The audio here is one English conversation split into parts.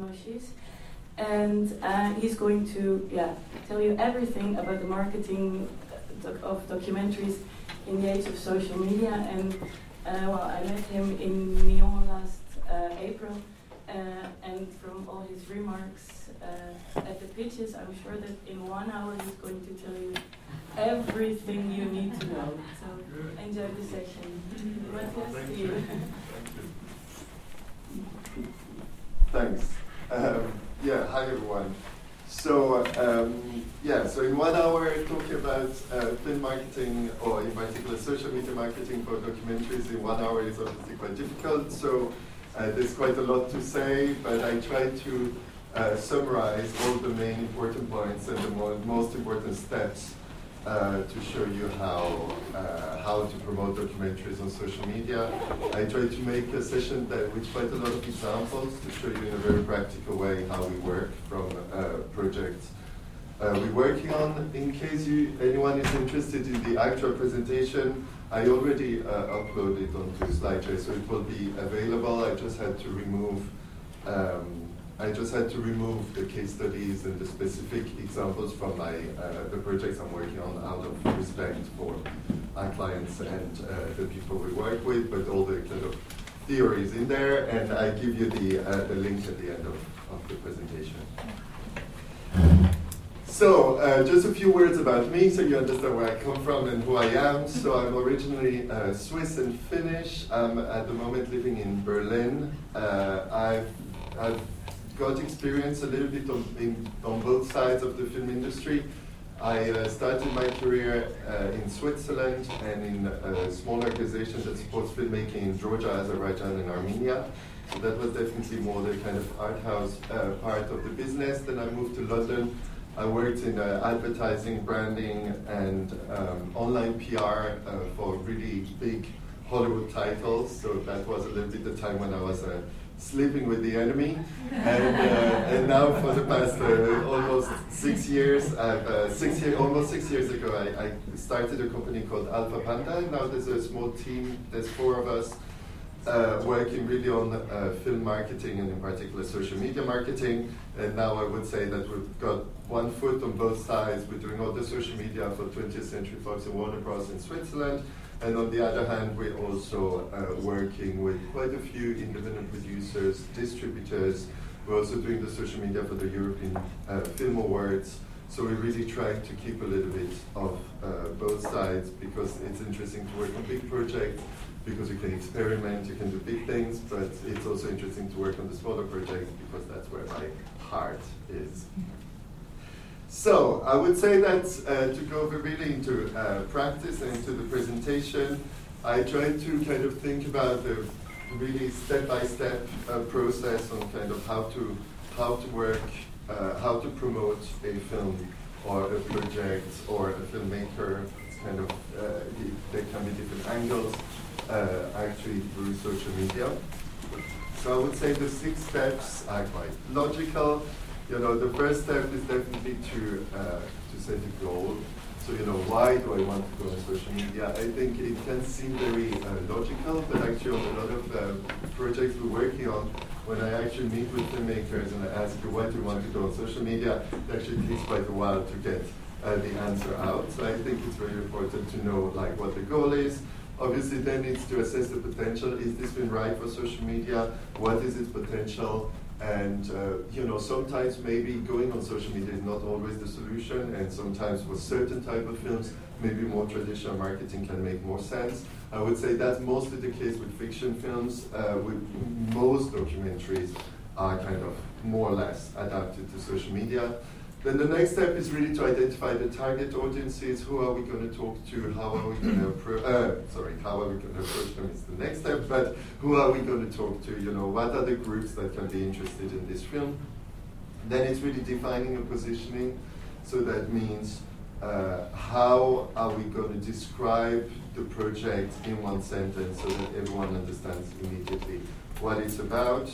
Noschis. And uh, he's going to yeah, tell you everything about the marketing of documentaries in the age of social media. And uh, well, I met him in Lyon last uh, April, uh, and from all his remarks uh, at the pitches, I'm sure that in one hour he's going to tell you everything you need to know. So enjoy the session. Mathias, you. Thanks. Um, yeah, hi everyone. So, um, yeah, so in one hour, talking about uh, film marketing, or in particular social media marketing for documentaries, in one hour is obviously quite difficult. So, uh, there's quite a lot to say, but I try to uh, summarize all the main important points and the mo most important steps uh, to show you how uh, how to promote documentaries on social media. I try to make a session that with quite a lot of examples to show you in a very practical way how we work from uh, projects uh, we're working on. In case you, anyone is interested in the actual presentation, I already uh, uploaded onto SlideShare, so it will be available. I just had to remove um, I just had to remove the case studies and the specific examples from my uh, the projects I'm working on out of respect for our clients and uh, the people we work with, but all the kind of theories in there, and I give you the uh, the link at the end of, of the presentation. So, uh, just a few words about me so you understand where I come from and who I am. So, I'm originally uh, Swiss and Finnish. I'm at the moment living in Berlin. Uh, I've, I've got experience a little bit on, in, on both sides of the film industry. I uh, started my career uh, in Switzerland and in a small organization that supports filmmaking in Georgia, Azerbaijan, and Armenia. So that was definitely more the kind of art house uh, part of the business. Then I moved to London. I worked in uh, advertising, branding, and um, online PR uh, for really big Hollywood titles. So that was a little bit the time when I was a sleeping with the enemy. And, uh, and now for the past uh, almost six years, uh, six year, almost six years ago, I, I, started a company called Alphapanda. Now there's a small team, there's four of us uh, working really on uh, film marketing and in particular social media marketing. And now I would say that we've got one foot on both sides. We're doing all the social media for 20th Century Fox and Warner Bros. in Switzerland and on the other hand, we're also uh, working with quite a few independent producers, distributors. We're also doing the social media for the European uh, Film Awards. So we really try to keep a little bit of uh, both sides because it's interesting to work on big projects because you can experiment, you can do big things, but it's also interesting to work on the smaller projects because that's where my heart is. So I would say that uh, to go really into uh, practice and into the presentation, I tried to kind of think about the really step-by-step uh, process on kind of how to how to work, uh, how to promote a film or a project or a filmmaker. It's kind of uh, there can be different angles actually through social media. So I would say the six steps are quite logical you know, the first step is definitely to uh, to set a goal. So, you know, why do I want to go on social media? I think it can seem very uh, logical, but actually on a lot of uh, projects we're working on, when I actually meet with filmmakers and I ask you why do you want to go on social media, it actually takes quite a while to get uh, the answer out. So I think it's very important to know like what the goal is. Obviously, then needs to assess the potential. Is this been right for social media? What is its potential? And uh, you know, sometimes maybe going on social media is not always the solution, and sometimes for certain type of films, maybe more traditional marketing can make more sense. I would say that's mostly the case with fiction films. Uh, with most documentaries are kind of more or less adapted to social media. Then the next step is really to identify the target audiences. Who are we going to talk to? How are we going to approach? Uh, sorry, how are we going to approach them is the next step. But who are we going to talk to? You know, what are the groups that can be interested in this film? Then it's really defining a positioning. So that means uh, how are we going to describe the project in one sentence so that everyone understands immediately what it's about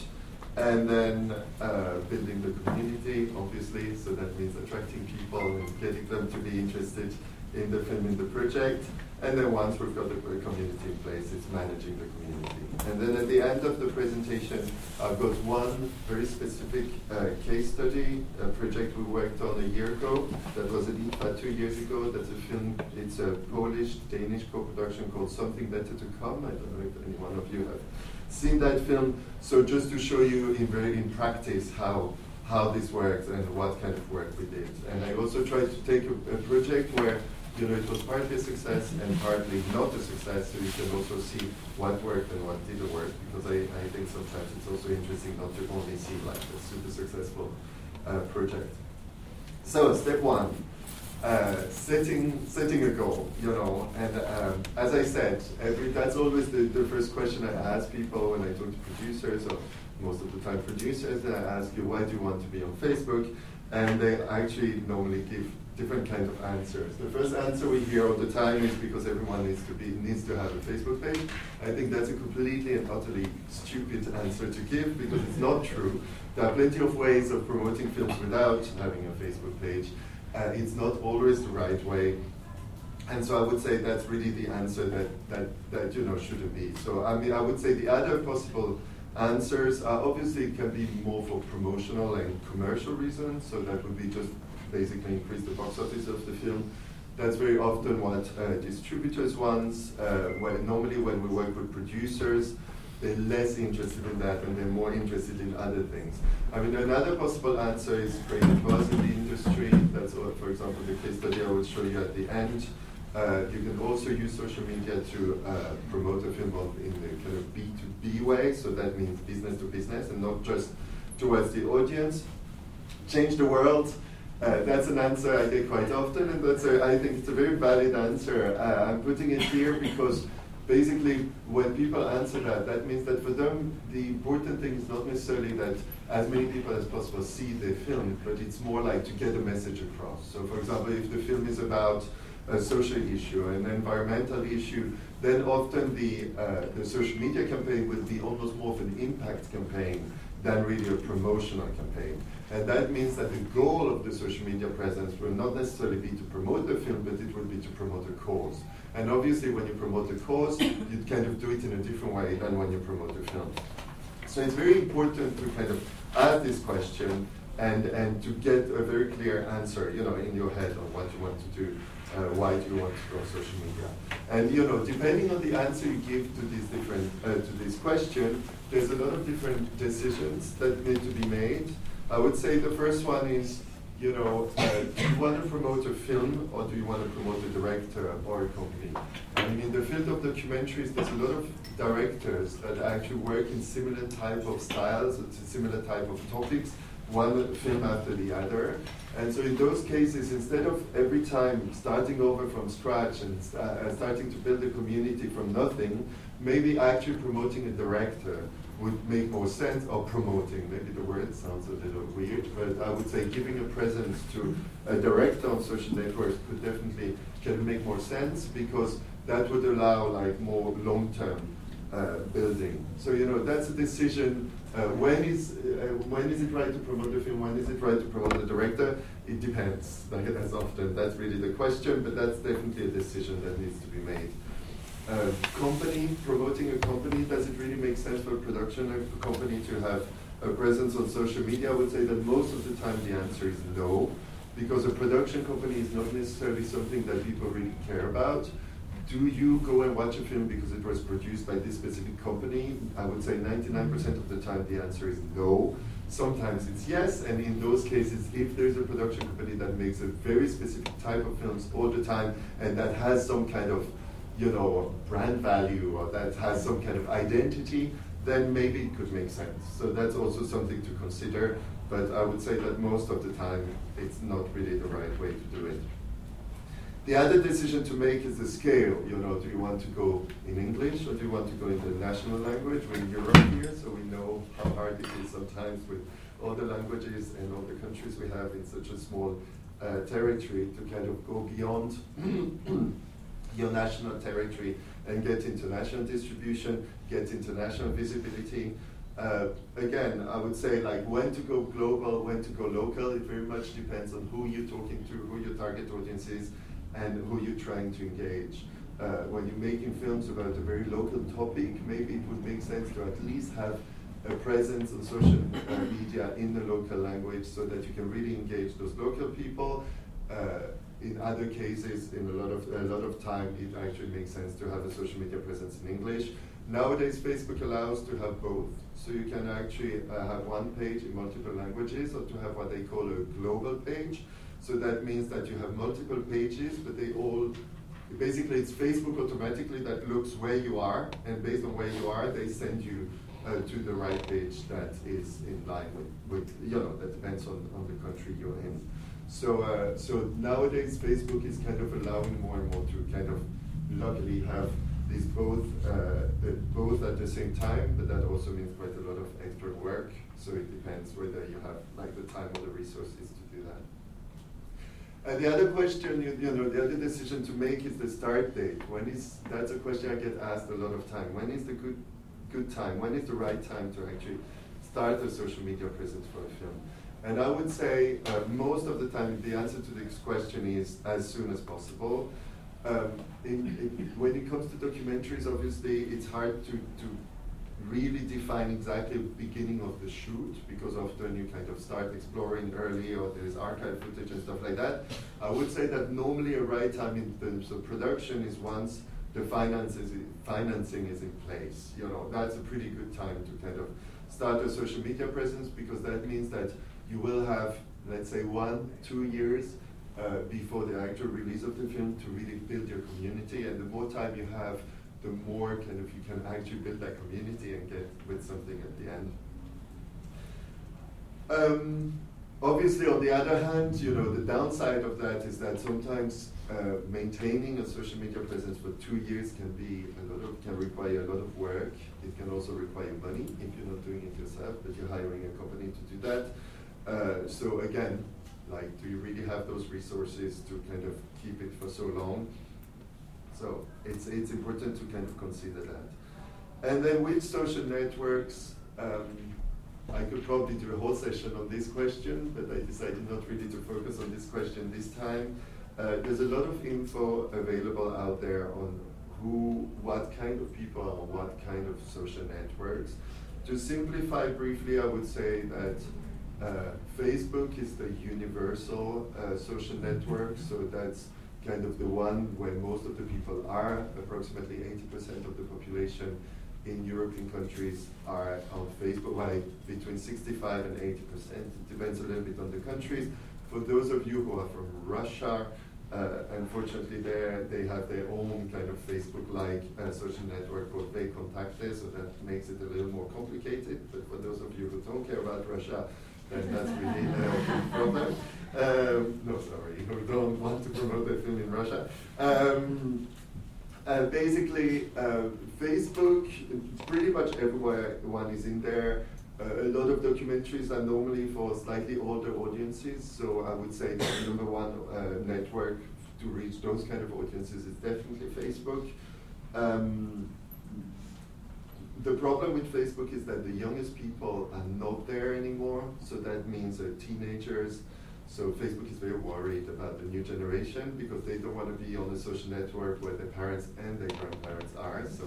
and then uh, building the community, obviously, so that means attracting people and getting them to be interested in the film in the project. And then once we've got the community in place, it's managing the community. And then at the end of the presentation, I've got one very specific uh, case study, a project we worked on a year ago that was at IDFA two years ago. That's a film, it's a Polish-Danish co-production called Something Better to Come. I don't know if any one of you have seen that film. So just to show you in very in practice how how this works and what kind of work we did. And I also tried to take a, a project where you know, it was partly a success and partly not a success, so you can also see what worked and what didn't work, because I, I think sometimes it's also interesting not to only see like a super successful uh, project. So step one, uh, setting setting a goal, you know, and um, as I said, every that's always the, the first question I ask people when I talk to producers, or most of the time producers, I ask you, why do you want to be on Facebook? And they actually normally give different kinds of answers. The first answer we hear all the time is because everyone needs to be needs to have a Facebook page. I think that's a completely and utterly stupid answer to give because it's not true. There are plenty of ways of promoting films without having a Facebook page. Uh, it's not always the right way. And so I would say that's really the answer that, that, that you know shouldn't be. So I mean I would say the other possible answers are obviously can be more for promotional and commercial reasons. So that would be just basically increase the box office of the film. That's very often what uh, distributors want. Uh, when, normally, when we work with producers, they're less interested in that and they're more interested in other things. I mean, another possible answer is in the industry. That's, what, for example, the case study I will show you at the end. Uh, you can also use social media to uh, promote a film in the kind of B2B way, so that means business to business and not just towards the audience. Change the world. Uh, that's an answer I get quite often, and that's a, I think it's a very valid answer. Uh, I'm putting it here because basically when people answer that, that means that for them the important thing is not necessarily that as many people as possible see the film, but it's more like to get a message across. So for example, if the film is about a social issue, an environmental issue, then often the, uh, the social media campaign will be almost more of an impact campaign than really a promotional campaign. And that means that the goal of the social media presence will not necessarily be to promote the film, but it will be to promote a cause. And obviously, when you promote a cause, you kind of do it in a different way than when you promote a film. So it's very important to kind of ask this question and, and to get a very clear answer, you know, in your head on what you want to do. Uh, why do you want to go on social media? And you know, depending on the answer you give to this different uh, to this question, there's a lot of different decisions that need to be made. I would say the first one is, you know, uh, do you want to promote a film or do you want to promote a director or a company? I mean, in the field of documentaries, there's a lot of directors that actually work in similar type of styles, similar type of topics, one film after the other. And so in those cases, instead of every time starting over from scratch and uh, starting to build a community from nothing, maybe actually promoting a director would make more sense, or promoting, maybe the word sounds a little weird, but I would say giving a presence to a director on social networks could definitely can make more sense because that would allow like more long-term uh, building. So you know that's a decision. Uh, when is uh, when is it right to promote the film? When is it right to promote the director? It depends. Like that's often that's really the question, but that's definitely a decision that needs to be made uh, company, promoting a company, does it really make sense for a production a company to have a presence on social media? I would say that most of the time the answer is no, because a production company is not necessarily something that people really care about. Do you go and watch a film because it was produced by this specific company? I would say 99% of the time the answer is no. Sometimes it's yes, and in those cases, if there's a production company that makes a very specific type of films all the time and that has some kind of you know, brand value or that has some kind of identity, then maybe it could make sense. So that's also something to consider, but I would say that most of the time it's not really the right way to do it. The other decision to make is the scale. You know, do you want to go in English or do you want to go in the national language? We're in Europe here, so we know how hard it is sometimes with all the languages and all the countries we have in such a small uh, territory to kind of go beyond your national territory and get international distribution, get international visibility. Uh, again, I would say like when to go global, when to go local, it very much depends on who you're talking to, who your target audience is, and who you're trying to engage. Uh, when you're making films about a very local topic, maybe it would make sense to at least have a presence on social uh, media in the local language so that you can really engage those local people. Uh, in other cases, in a lot of a lot of time, it actually makes sense to have a social media presence in English. Nowadays, Facebook allows to have both, so you can actually uh, have one page in multiple languages, or to have what they call a global page. So that means that you have multiple pages, but they all basically it's Facebook automatically that looks where you are, and based on where you are, they send you uh, to the right page that is in line with, with you know that depends on, on the country you're in. So, uh, so nowadays Facebook is kind of allowing more and more to kind of luckily have these both uh, both at the same time, but that also means quite a lot of extra work. So it depends whether you have like the time or the resources to do that. And the other question, you, you know, the other decision to make is the start date. When is that's a question I get asked a lot of time. When is the good good time? When is the right time to actually start a social media presence for a film? And I would say uh, most of the time the answer to this question is as soon as possible. Um, in, in, when it comes to documentaries, obviously it's hard to, to really define exactly the beginning of the shoot because often you kind of start exploring early or there's archive footage and stuff like that. I would say that normally a right time in terms of production is once the finances, financing is in place. You know, that's a pretty good time to kind of start a social media presence because that means that you will have, let's say, one, two years uh, before the actual release of the film to really build your community. And the more time you have, the more kind of you can actually build that community and get with something at the end. Um, obviously, on the other hand, you know, the downside of that is that sometimes uh, maintaining a social media presence for two years can be a lot of can require a lot of work. It can also require money if you're not doing it yourself, but you're hiring a company to do that. Uh, so again, like, do you really have those resources to kind of keep it for so long? So it's it's important to kind of consider that. And then with social networks, um, I could probably do a whole session on this question, but I decided not really to focus on this question this time. Uh, there's a lot of info available out there on who, what kind of people are on what kind of social networks. To simplify briefly, I would say that Facebook is the universal uh, social network, so that's kind of the one where most of the people are. Approximately 80% of the population in European countries are on Facebook, like between 65 and 80%. It depends a little bit on the countries. For those of you who are from Russia, uh, unfortunately, they have their own kind of Facebook-like uh, social network called VKontakte, so that makes it a little more complicated. But for those of you who don't care about Russia, then that's really a problem. Um, no, sorry, who don't want to promote their film in Russia. Um, uh, basically, uh, Facebook, pretty much everywhere one is in there. Uh, a lot of documentaries are normally for slightly older audiences, so I would say the number one uh, network to reach those kind of audiences is definitely Facebook. Um, the problem with Facebook is that the youngest people are not there anymore, so that means uh, teenagers. So Facebook is very worried about the new generation because they don't want to be on a social network where their parents and their grandparents are. So,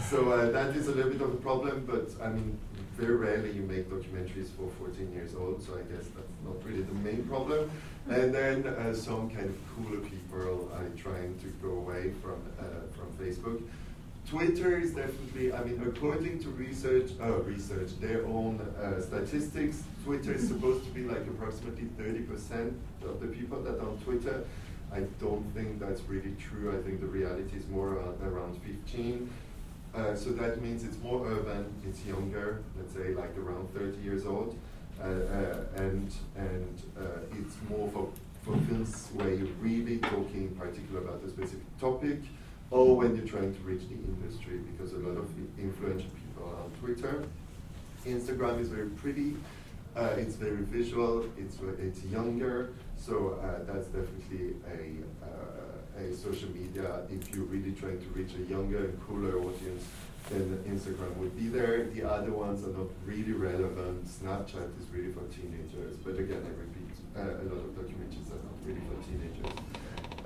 so uh, that is a little bit of a problem, but I mean, very rarely you make documentaries for 14 years old, so I guess that's not really the main problem. And then uh, some kind of cooler people are trying to go away from, uh, from Facebook. Twitter is definitely, I mean, according to research, uh, research, their own uh, statistics, Twitter is supposed to be like approximately 30% of the people that are on Twitter. I don't think that's really true. I think the reality is more around, around 15. Uh, so that means it's more urban, it's younger, let's say like around 30 years old, uh, uh, and and uh, it's more for, for films where you're really talking in particular about a specific topic, or when you're trying to reach the industry, because a lot of influential people are on Twitter. Instagram is very pretty, uh, it's very visual, it's, it's younger, so uh, that's definitely a, uh, a social media. If you're really trying to reach a younger and cooler audience, then Instagram would be there. The other ones are not really relevant. Snapchat is really for teenagers, but again, I repeat, uh, a lot of documentaries are not really for teenagers.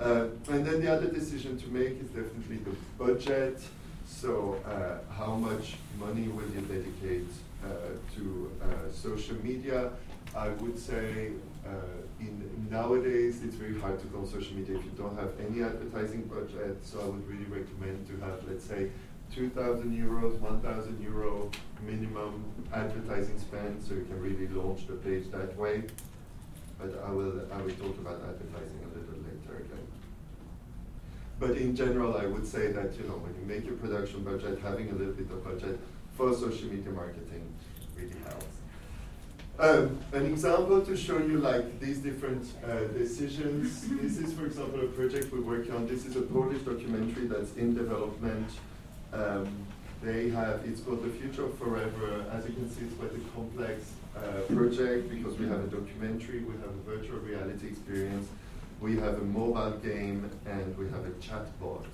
Uh, and then the other decision to make is definitely the budget. So uh, how much money will you dedicate uh, to uh, social media? I would say uh, in nowadays it's very hard to go on social media if you don't have any advertising budget. So I would really recommend to have, let's say, 2,000 euros, 1,000 euro minimum advertising spend, so you can really launch the page that way. But I will I will talk about advertising a little. But in general, I would say that you know when you make your production budget, having a little bit of budget for social media marketing really helps. Um, an example to show you like these different uh, decisions. this is, for example, a project we're working on. This is a Polish documentary that's in development. Um, they have, it's called The Future of Forever. As you can see, it's quite a complex uh, project because we have a documentary, we have a virtual reality experience, we have a mobile game, and we have a chatbot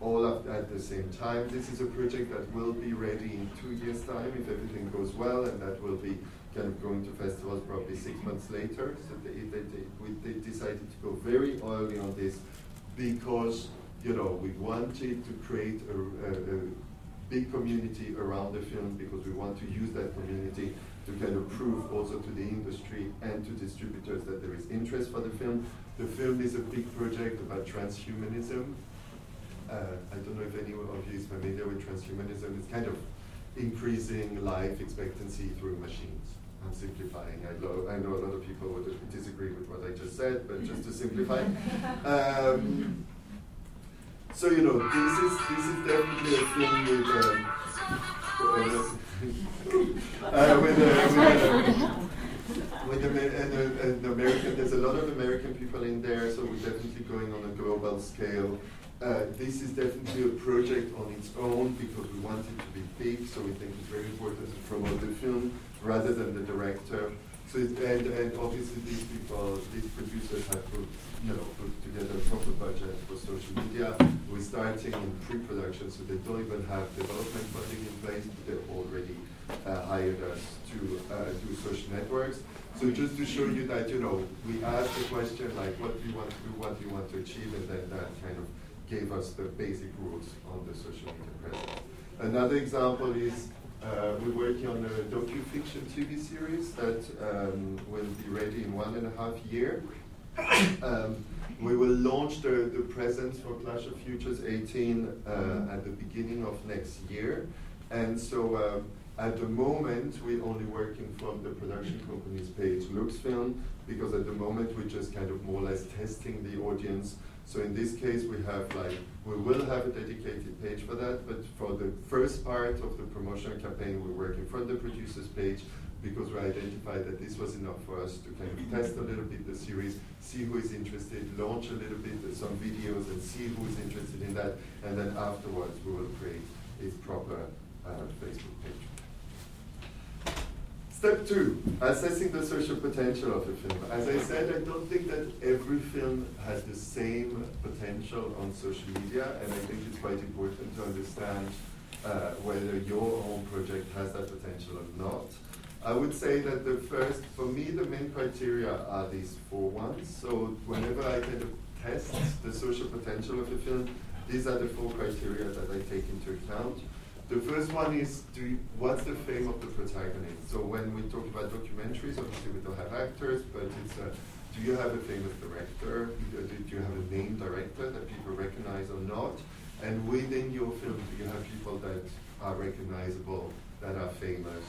all at the same time. This is a project that will be ready in two years' time if everything goes well, and that will be kind of going to festivals probably six months later. So they, they, they, we, they decided to go very early on this because you know we wanted to create a, a, a big community around the film because we want to use that community to kind of prove also to the industry and to distributors that there is interest for the film. The film is a big project about transhumanism. Uh, I don't know if anyone of you is familiar with transhumanism. It's kind of increasing life expectancy through machines. I'm simplifying. I, lo- I know a lot of people would disagree with what I just said, but just to simplify. Um, so you know, this is this is definitely a film with. Um, uh, with, uh, with, with an, an American, there's a lot of American people in there, so we're definitely going on a global scale. Uh, this is definitely a project on its own because we want it to be big, so we think it's very important to promote the film rather than the director. So it, and, and obviously these people, these producers have put, you know, put together a proper budget for social media. We're starting in pre-production, so they don't even have development funding in place, but they've already hired us to uh, do social networks. So just to show you that, you know, we asked the question like, what do you want to do, what do you want to achieve, and then that kind of gave us the basic rules on the social media presence. Another example is uh, we're working on a docu-fiction TV series that um, will be ready in one and a half year. Um, we will launch the, the presence for Clash of Futures 18 uh, at the beginning of next year. And so uh, at the moment, we're only working from the production company's page, LOOKSfilm, because at the moment we're just kind of more or less testing the audience so in this case, we have like, we will have a dedicated page for that, but for the first part of the promotional campaign, we're working from the producer's page because we identified that this was enough for us to kind of test a little bit the series, see who is interested, launch a little bit some videos and see who is interested in that, and then afterwards we will create a proper uh, Facebook page. Step two, assessing the social potential of a film. As I said, I don't think that every film has the same potential on social media, and I think it's quite important to understand uh, whether your own project has that potential or not. I would say that the first, for me, the main criteria are these four ones. So whenever I kind of test the social potential of a film, these are the four criteria that I take into account. The first one is do what's the fame of the protagonist? So when we talk about documentaries, obviously we don't have actors, but it's a, do you have a famous director? Do, you have a name director that people recognize or not? And within your film, do you have people that are recognizable, that are famous,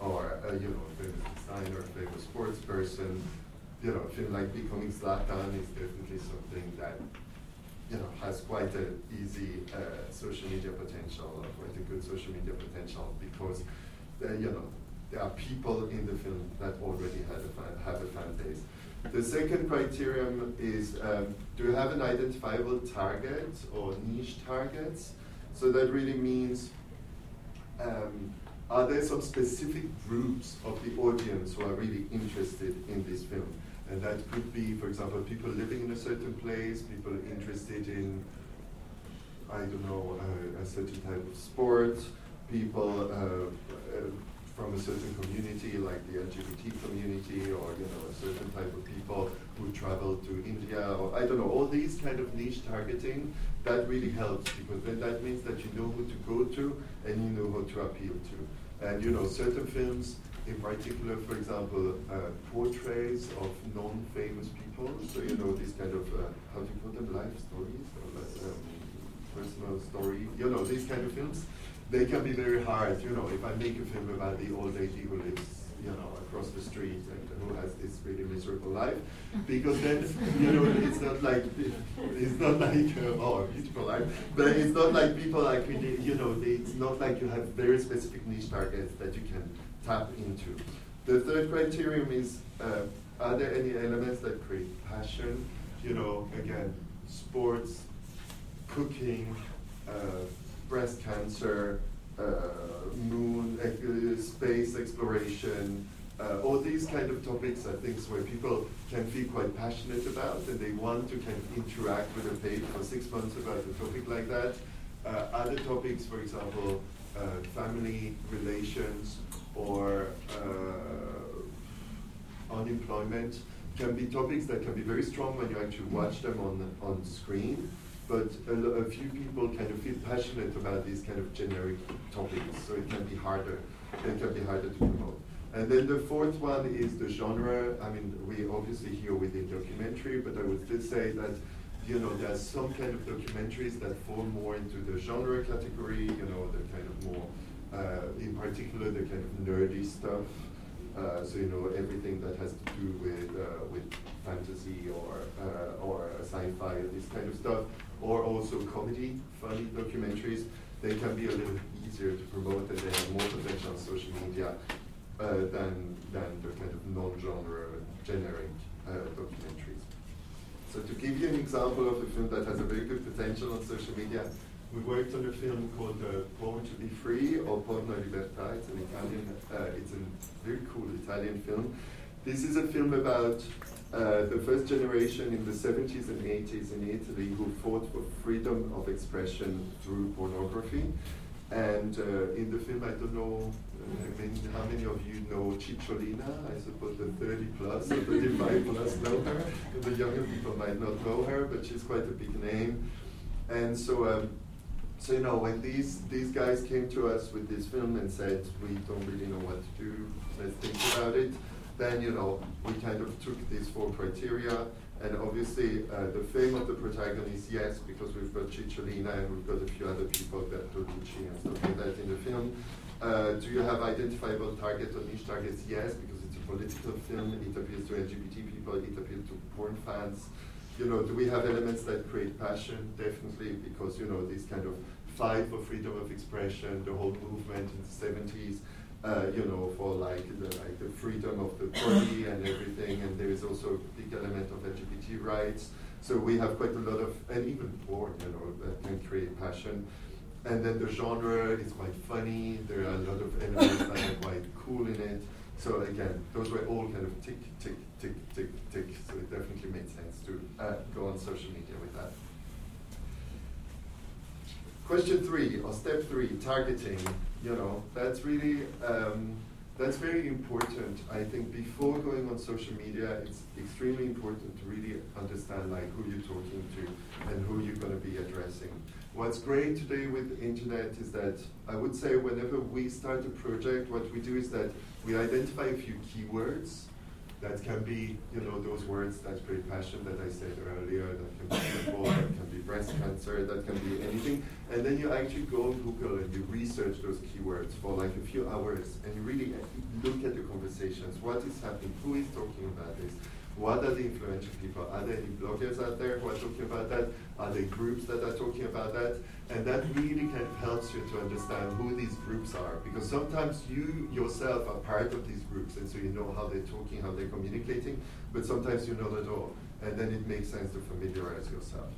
or uh, you know, a famous designer, a famous sports person? You know, film like Becoming Zlatan is definitely something that you know, has quite an easy uh, social media potential, quite a good social media potential because, uh, you know, there are people in the film that already have a fan, have a fan base. The second criterion is um, do you have an identifiable target or niche targets? So that really means um, are there some specific groups of the audience who are really interested in this film? And that could be, for example, people living in a certain place, people interested in, I don't know, uh, a certain type of sport, people uh, uh, from a certain community, like the LGBT community, or you know, a certain type of people who travel to India, or I don't know, all these kind of niche targeting, that really helps because then that means that you know who to go to and you know who to appeal to. And you know, certain films, in particular, for example, uh, portraits of non-famous people. So you know, these kind of uh, how do you call them, life stories or um, personal story. You know, these kind of films, they can be very hard. You know, if I make a film about the old lady who lives, you know, across the street and who has this really miserable life, because then you know it's not like it's not like uh, oh beautiful life, but it's not like people like you know it's not like you have very specific niche targets that you can tap into. The third criterion is uh, are there any elements that create passion? You know, again, sports, cooking, uh, breast cancer, uh, moon, uh, space exploration, uh, all these kind of topics are things where people can feel quite passionate about and they want to kind of interact with a page for six months about a topic like that. Uh, other topics, for example, uh, family relations or unemployment, can be topics that can be very strong when you actually watch them on, on screen but a, few people kind of feel passionate about these kind of generic topics, so it can be harder. It can be harder to promote. And then the fourth one is the genre. I mean, we obviously here within documentary, but I would still say that you know there's some kind of documentaries that fall more into the genre category. You know, the kind of more, uh, in particular, the kind of nerdy stuff. Uh, so you know everything that has to do with uh, with fantasy or uh, or sci-fi, this kind of stuff, or also comedy, funny documentaries. They can be a little easier to promote and they have more potential on social media uh, than, than the kind of non-genre generic uh, documentaries. So to give you an example of a film that has a very good potential on social media, we worked on a film called uh, Born to be Free or Porno Libertà. It's an Italian, uh, it's a very cool Italian film. This is a film about uh, the first generation in the 70s and 80s in Italy who fought for freedom of expression through pornography. And uh, in the film, I don't know I mean, how many of you know Cicciolina? I suppose the 30 plus or 35 plus know her. The younger people might not know her, but she's quite a big name. And so, um, so you know, when these these guys came to us with this film and said, we don't really know what to do, let's think about it then you know we kind of took these four criteria, and obviously uh, the fame of the protagonist, yes, because we've got Cicciolina and we've got a few other people, that Bertolucci and stuff like that in the film. Uh, do you have identifiable targets or niche targets? Yes, because it's a political film. It appeals to LGBT people. It appeals to porn fans. You know, do we have elements that create passion? Definitely, because you know this kind of fight for freedom of expression, the whole movement in the 70s uh, you know, for like the, like the freedom of the body and everything, and there is also a big element of LGBT rights. So we have quite a lot of, and even porn, you know, that can create passion. And then the genre is quite funny. There are a lot of elements that are quite cool in it. So again, those were all kind of tick, tick, tick, tick, tick. So it definitely made sense to uh, go on social media with that. Question three, or step three, targeting you know, that's really, um, that's very important. I think before going on social media, it's extremely important to really understand like who you're talking to and who you're going to be addressing. What's great today with the internet is that I would say whenever we start a project, what we do is that we identify a few keywords that can be, you know, those words that create passion that I said earlier, that can be football, that can be breast cancer, that can be anything. And then you actually go on Google and you research those keywords for like a few hours and you really uh, look at the conversations. What is happening? Who is talking about this? What are the influential people? Are there any bloggers out there who are talking about that? Are there groups that are talking about that? And that really kind of helps you to understand who these groups are. Because sometimes you yourself are part of these groups, and so you know how they're talking, how they're communicating, but sometimes you know at all. And then it makes sense to familiarize yourself.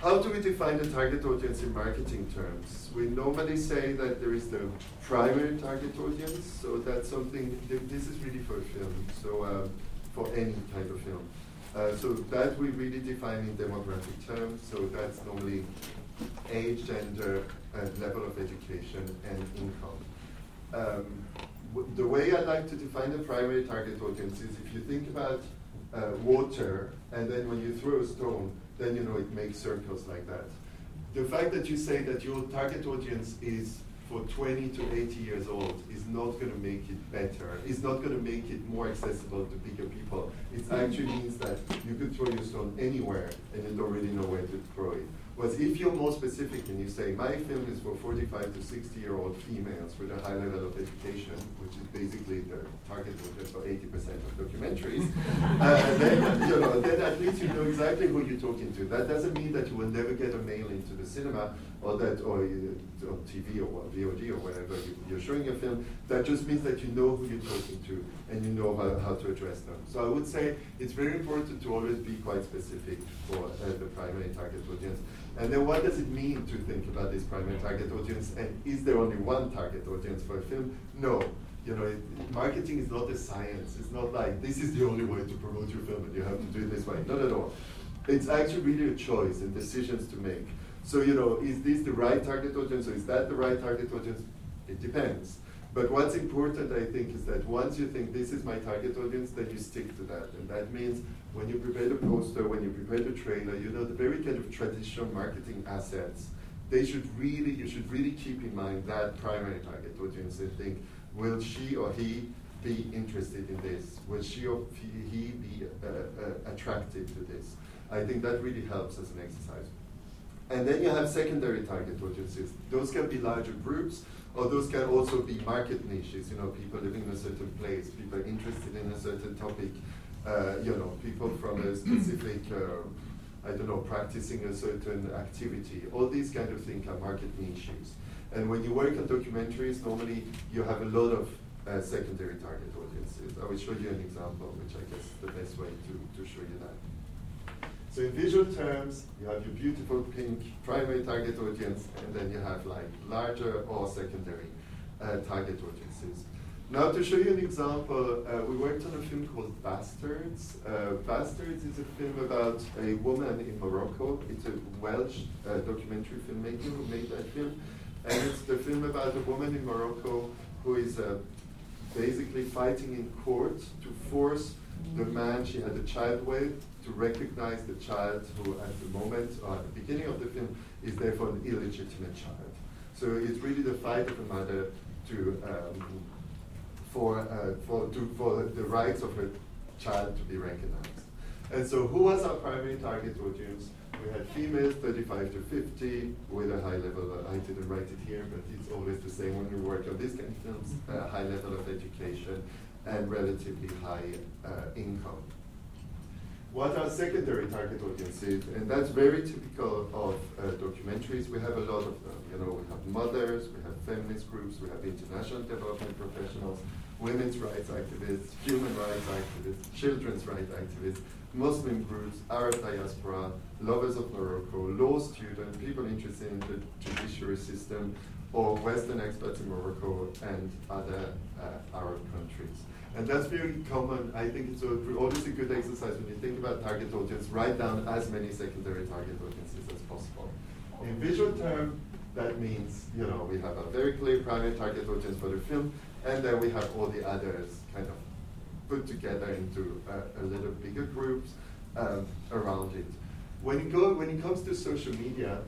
How do we define the target audience in marketing terms? We normally say that there is the primary target audience, so that's something, this is really for film, so um, for any type of film. Uh, so that we really define in demographic terms, so that's normally age, gender, and level of education and income. Um, the way I like to define the primary target audience is if you think about uh, water, and then when you throw a stone, then you know it makes circles like that. The fact that you say that your target audience is for 20 to 80 years old is not going to make it better. It's not going to make it more accessible to bigger people. It actually means that you could throw your stone anywhere and you don't really know where to throw it was if you're more specific and you say, my film is for 45 to 60 year old females with a high level of education, which is basically the target audience for 80% of documentaries, uh, then, you know, then at least you know exactly who you're talking to. That doesn't mean that you will never get a mail into the cinema or that, or or VOD or whatever you, are showing your film. That just means that you know who you're talking to and you know how, how to address them. So I would say it's very important to always be quite specific for uh, the primary target audience. And then what does it mean to think about this primary target audience? And is there only one target audience for a film? No. You know, it, marketing is not a science. It's not like this is the only way to promote your film and you have to do it this way. Not at all. It's actually really a choice and decisions to make. So, you know, is this the right target audience or is that the right target audience? It depends. But what's important, I think, is that once you think this is my target audience, then you stick to that. And that means when you prepare the poster, when you prepare the trailer, you know, the very kind of traditional marketing assets, they should really, you should really keep in mind that primary target audience and think, will she or he be interested in this? Will she or he be uh, uh, attracted to this? I think that really helps as an exercise. And then you have secondary target audiences. Those can be larger groups, or those can also be market niches. You know, people living in a certain place, people interested in a certain topic. Uh, you know, people from a specific, uh, I don't know, practicing a certain activity. All these kind of things are market niches. And when you work on documentaries, normally you have a lot of uh, secondary target audiences. I will show you an example, which I guess is the best way to, to show you that. So in visual terms, you have your beautiful pink primary target audience, and then you have like larger or secondary uh, target audiences. Now to show you an example, uh, we worked on a film called Bastards. Uh, Bastards is a film about a woman in Morocco. It's a Welsh uh, documentary filmmaker who made that film. And it's the film about a woman in Morocco who is uh, basically fighting in court to force the man she had a child with to recognize the child who, at the moment, or at the beginning of the film, is therefore an illegitimate child. So it's really the fight of a mother to, um, for, uh, for, to, for the rights of her child to be recognized. And so, who was our primary target audience? We had females 35 to 50 with a high level, uh, I didn't write it here, but it's always the same when we work on these kind of films, a high level of education and relatively high uh, income what are secondary target audiences? And that's very typical of uh, documentaries. We have a lot of them. You know, we have mothers, we have feminist groups, we have international development professionals, women's rights activists, human rights activists, children's rights activists, Muslim groups, Arab diaspora, lovers of Morocco, law students, people interested in the judiciary system, or Western experts in Morocco and other uh, Arab countries. And that's very common. I think it's always a good exercise when you think about target audience, write down as many secondary target audiences as possible. In visual term, that means, you know, we have a very clear primary target audience for the film, and then we have all the others kind of put together into a, a little bigger groups um, around it. When it, go, when it comes to social media,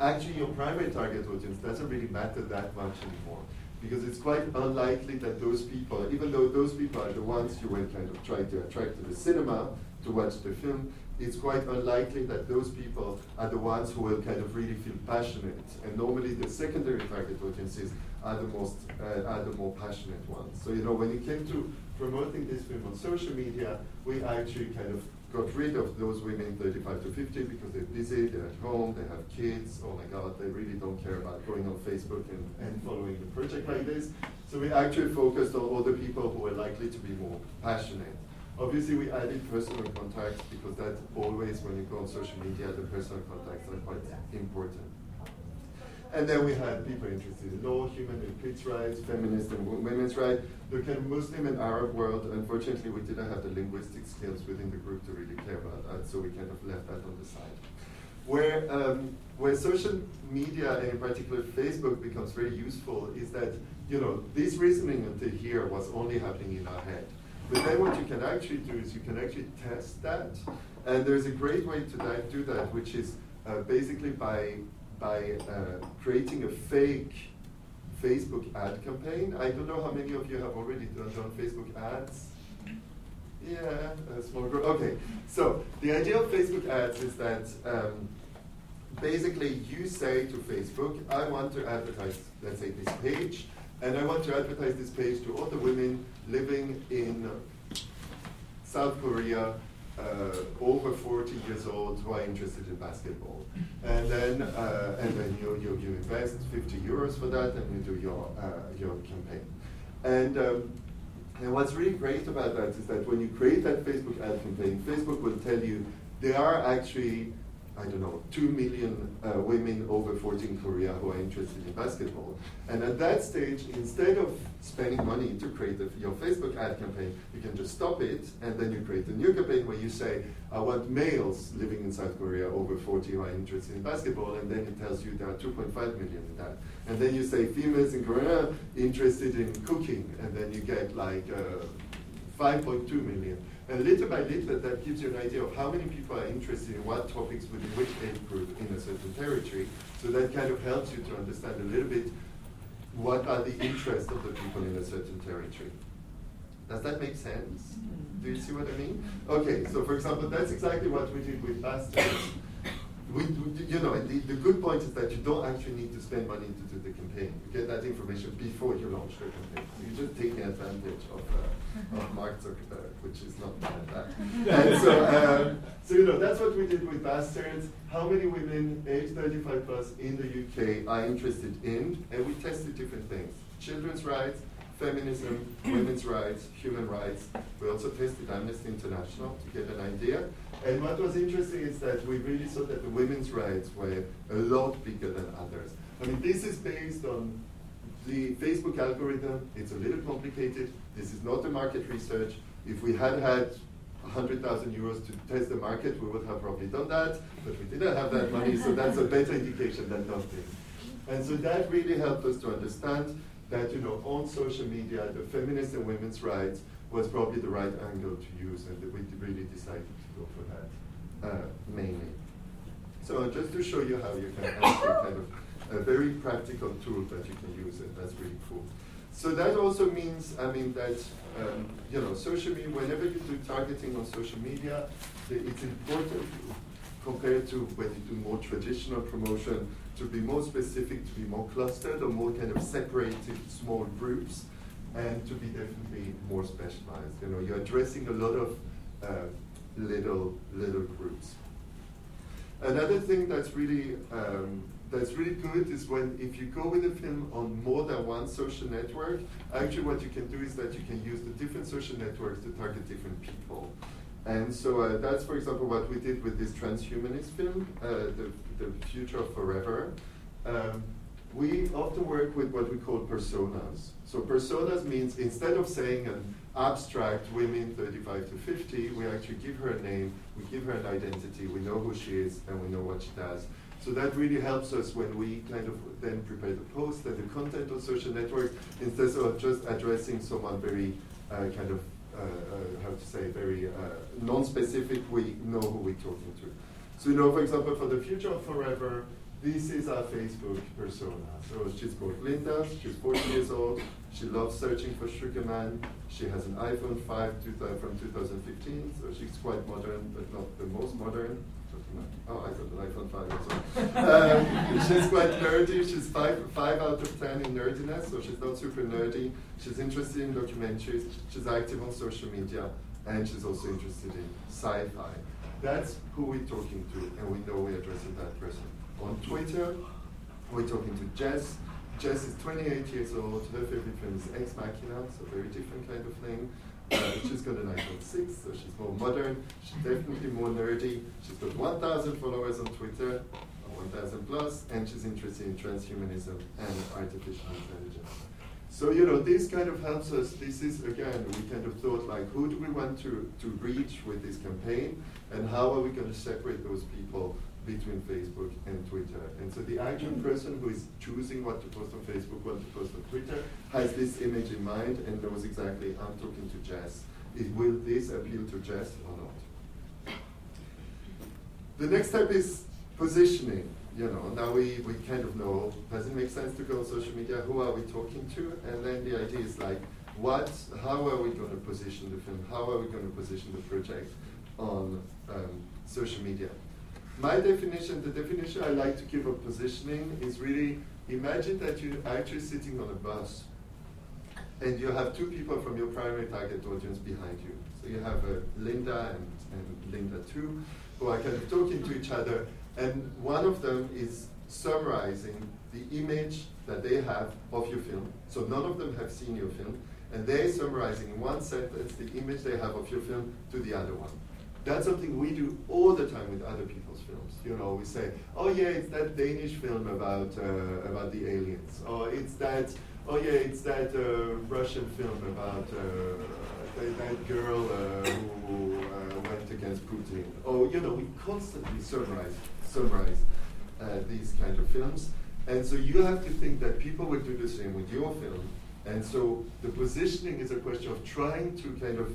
actually your primary target audience doesn't really matter that much anymore because it's quite unlikely that those people, even though those people are the ones you were kind of trying to attract to the cinema to watch the film, it's quite unlikely that those people are the ones who will kind of really feel passionate. And normally the secondary target audiences are the most uh, are the more passionate ones. So you know when it came to promoting this film on social media, we actually kind of got rid of those women 35 to 50 because they're busy, they're at home, they have kids. Oh my God, they really don't care about going on Facebook and, and following the project like this. So we actually focused on all the people who were likely to be more passionate. Obviously, we added personal contacts because that always, when you go on social media, the personal contacts are quite important. And then we had people interested in law, human and kids' rights, feminist and women's rights. The kind of Muslim and Arab world, unfortunately, we didn't have the linguistic skills within the group to really care about that, so we kind of left that on the side. Where, um, where social media, and in particular Facebook, becomes very useful is that, you know, this reasoning until here was only happening in our head. But then what you can actually do is you can actually test that. And there's a great way to do that, which is uh, basically by, by uh, creating a fake Facebook ad campaign. I don't know how many of you have already done, done Facebook ads. Yeah, a small group. Okay, so the idea of Facebook ads is that um, basically you say to Facebook, I want to advertise, let's say, this page, and I want to advertise this page to all the women living in South Korea uh, over 40 years old who are interested in basketball. And then, uh, and then you, you, you invest 50 euros for that and you do your, uh, your campaign. And, um, and what's really great about that is that when you create that Facebook ad campaign, Facebook will tell you there are actually I don't know, 2 million uh, women over 40 in Korea who are interested in basketball. And at that stage, instead of spending money to create your Facebook ad campaign, you can just stop it and then you create a new campaign where you say, I want males living in South Korea over 40 who are interested in basketball, and then it tells you there are 2.5 million in that. And then you say females in Korea interested in cooking, and then you get like uh, 5.2 million. And little by little, that gives you an idea of how many people are interested in what topics within which age group in a certain territory. So that kind of helps you to understand a little bit what are the interests of the people in a certain territory. Does that make sense? Mm-hmm. Do you see what I mean? Okay, so for example, that's exactly what we did with Bastards we, you know, the, the good point is that you don't actually need to spend money to do the campaign. You get that information before you launch the campaign. You're just taking advantage of, uh, of Mark Zuckerberg, which is not bad. and so, um, so, you know, that's what we did with Bastards. How many women age 35 plus in the UK are interested in? And we tested different things. Children's rights, feminism, women's rights, human rights. We also tested Amnesty International to get an idea. And what was interesting is that we really saw that the women's rights were a lot bigger than others. I mean, this is based on the Facebook algorithm. It's a little complicated. This is not a market research. If we had had 100,000 euros to test the market, we would have probably done that, but we didn't have that money, so that's a better indication than nothing. And so that really helped us to understand that, you know, on social media, the feminist and women's rights was probably the right angle to use, and we really decided to go for that uh, mainly. So just to show you how you can actually kind of a very practical tool that you can use, and that's really cool. So that also means, I mean, that um, you know, social media. Whenever you do targeting on social media, it's important compared to when you do more traditional promotion to be more specific, to be more clustered or more kind of separated small groups, and to be definitely more specialized. You know, you're addressing a lot of uh, little little groups. Another thing that's really um, that's really good is when if you go with a film on more than one social network, actually what you can do is that you can use the different social networks to target different people. And so uh, that's, for example, what we did with this transhumanist film, uh, the, the Future of Forever. Um, we often work with what we call personas. So personas means instead of saying an abstract women 35 to 50, we actually give her a name, we give her an identity, we know who she is, and we know what she does. So that really helps us when we kind of then prepare the post and the content on social networks instead of just addressing someone very uh, kind of, how to say, very uh, non-specific, we know who we're talking to. So you know, for example, for the future of forever, this is our Facebook persona. So she's called Linda, she's 40 years old, she loves searching for Sugar Man, she has an iPhone 5 from 2015, so she's quite modern, but not the most modern. Oh, I got an iPhone 5 also. um, she's quite nerdy. She's five, five out of 10 in nerdiness, so she's not super nerdy. She's interested in documentaries. She's active on social media, and she's also interested in sci-fi. That's who we're talking to, and we know we're addressing that person. On Twitter, we're talking to Jess. Jess is 28 years old. Her favorite film is Ex Machina, so very different kind of thing. Uh, she's got an iPhone 6, so she's more modern. She's definitely more nerdy. She's got 1,000 followers on Twitter, 1,000 plus, and she's interested in transhumanism and artificial intelligence. So, you know, this kind of helps us. This is, again, we kind of thought like, who do we want to, to reach with this campaign, and how are we going to separate those people between Facebook and Twitter. And so the actual person who is choosing what to post on Facebook, what to post on Twitter, has this image in mind and knows exactly, I'm talking to Jess, It, will this appeal to Jess or not? The next step is positioning. You know, now we, we kind of know, does it make sense to go on social media? Who are we talking to? And then the idea is like, what, how are we going to position the film? How are we going to position the project on um, social media? My definition, the definition I like to give of positioning is really imagine that you're actually sitting on a bus and you have two people from your primary target audience behind you. So you have uh, Linda and, and Linda too, who are kind of talking to each other, and one of them is summarizing the image that they have of your film. So none of them have seen your film, and they're summarizing in one sentence the image they have of your film to the other one. That's something we do all the time with other people's films. You know, we say, "Oh yeah, it's that Danish film about uh, about the aliens," or "It's that." Oh yeah, it's that uh, Russian film about uh, that, that, girl uh, who uh, went against Putin. Oh, you know, we constantly summarize summarize uh, these kind of films, and so you have to think that people will do the same with your film. And so the positioning is a question of trying to kind of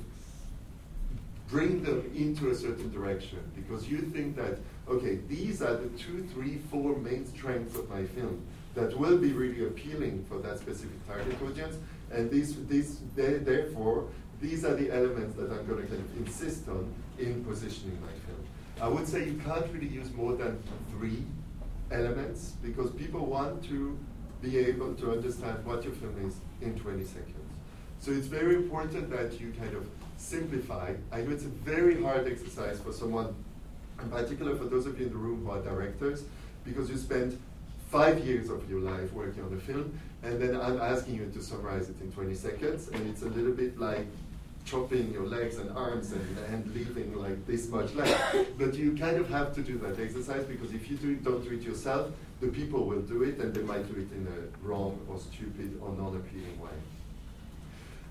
bring them into a certain direction because you think that okay, these are the two, three, four main strengths of my film that will be really appealing for that specific target audience. And these, these, they, therefore, these are the elements that I'm going to kind of insist on in positioning my film. I would say you can't really use more than three elements because people want to be able to understand what your film is in 20 seconds. So it's very important that you kind of simplify. I know it's a very hard exercise for someone, in particular for those of you in the room who are directors, because you spend five years of your life working on a film, and then I'm asking you to summarize it in 20 seconds, and it's a little bit like chopping your legs and arms and, and leaving like this much left. but you kind of have to do that exercise because if you do, don't do it yourself, the people will do it and they might do it in a wrong or stupid or non-appealing way.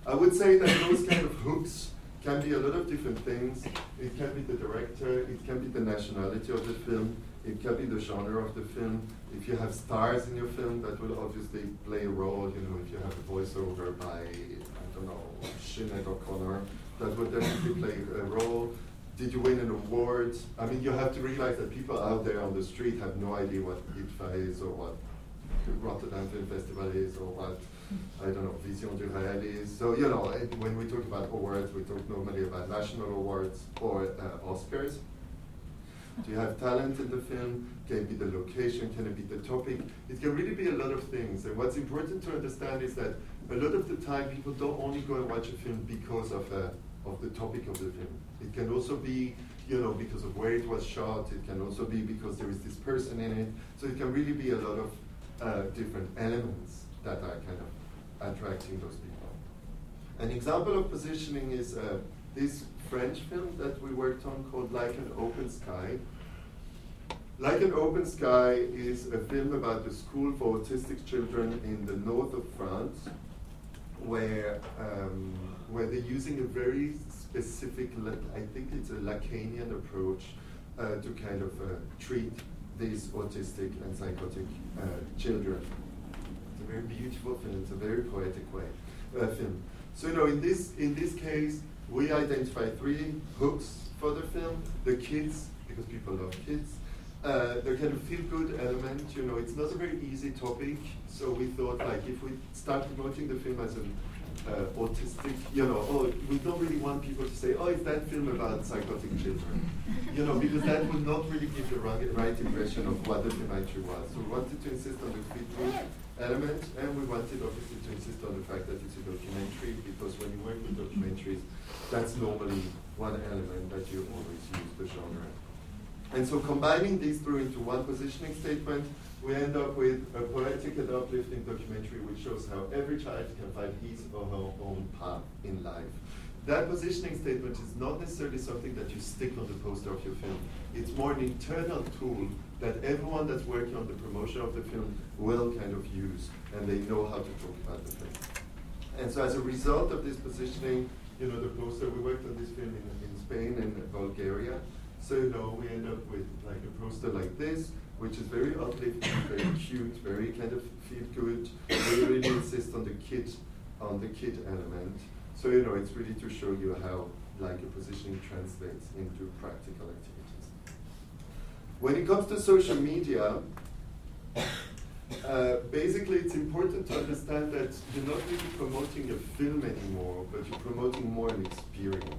I would say that those kind of hooks can be a lot of different things. It can be the director, it can be the nationality of the film, it can be the genre of the film. If you have stars in your film, that will obviously play a role. You know, if you have a voiceover by, I don't know, Sinead O'Connor, that would definitely play a role. Did you win an award? I mean, you have to realize that people out there on the street have no idea what IDFA is or what Rotterdam Film Festival is or what, I don't know, Vision du Réel is. So, you know, when we talk about awards, we talk normally about national awards or uh, Oscars. Do you have talent in the film? Can it be the location? Can it be the topic? It can really be a lot of things. And what's important to understand is that a lot of the time people don't only go and watch a film because of, uh, of the topic of the film. It can also be, you know, because of where it was shot. It can also be because there is this person in it. So it can really be a lot of uh, different elements that are kind of attracting those people. An example of positioning is uh, this French film that we worked on called Like an Open Sky. Like an Open Sky is a film about the school for autistic children in the north of France, where um, where they're using a very specific, I think it's a Lacanian approach uh, to kind of uh, treat these autistic and psychotic uh, children. A very beautiful film. It's a very poetic way uh, film. So you know, in this in this case, we identify three hooks for the film. The kids, because people love kids. Uh, the kind of feel-good element, you know, it's not a very easy topic. So we thought, like, if we start promoting the film as an uh, autistic, you know, oh, we don't really want people to say, oh, is that film about psychotic children, you know, because that would not really give the right, right impression of what the film actually was. So we wanted to insist on the feel-good element, and we wanted obviously to insist on the fact that it's a documentary, because when you work with documentaries, that's normally one element that you always use the genre. And so combining these three into one positioning statement, we end up with a poetic and uplifting documentary which shows how every child can find his or her own path in life. That positioning statement is not necessarily something that you stick on the poster of your film. It's more an internal tool that everyone that's working on the promotion of the film will kind of use, and they know how to talk about the film. And so as a result of this positioning, you know, the poster, we worked on this film in, in Spain and Bulgaria. So, you know, we end up with like a poster like this, which is very uplifting, very cute, very kind of feel good. We really insist on the kid, on the kid element. So you know, it's really to show you how like a positioning translates into practical activities. When it comes to social media, uh, basically it's important to understand that you're not really promoting a film anymore, but you're promoting more an experience.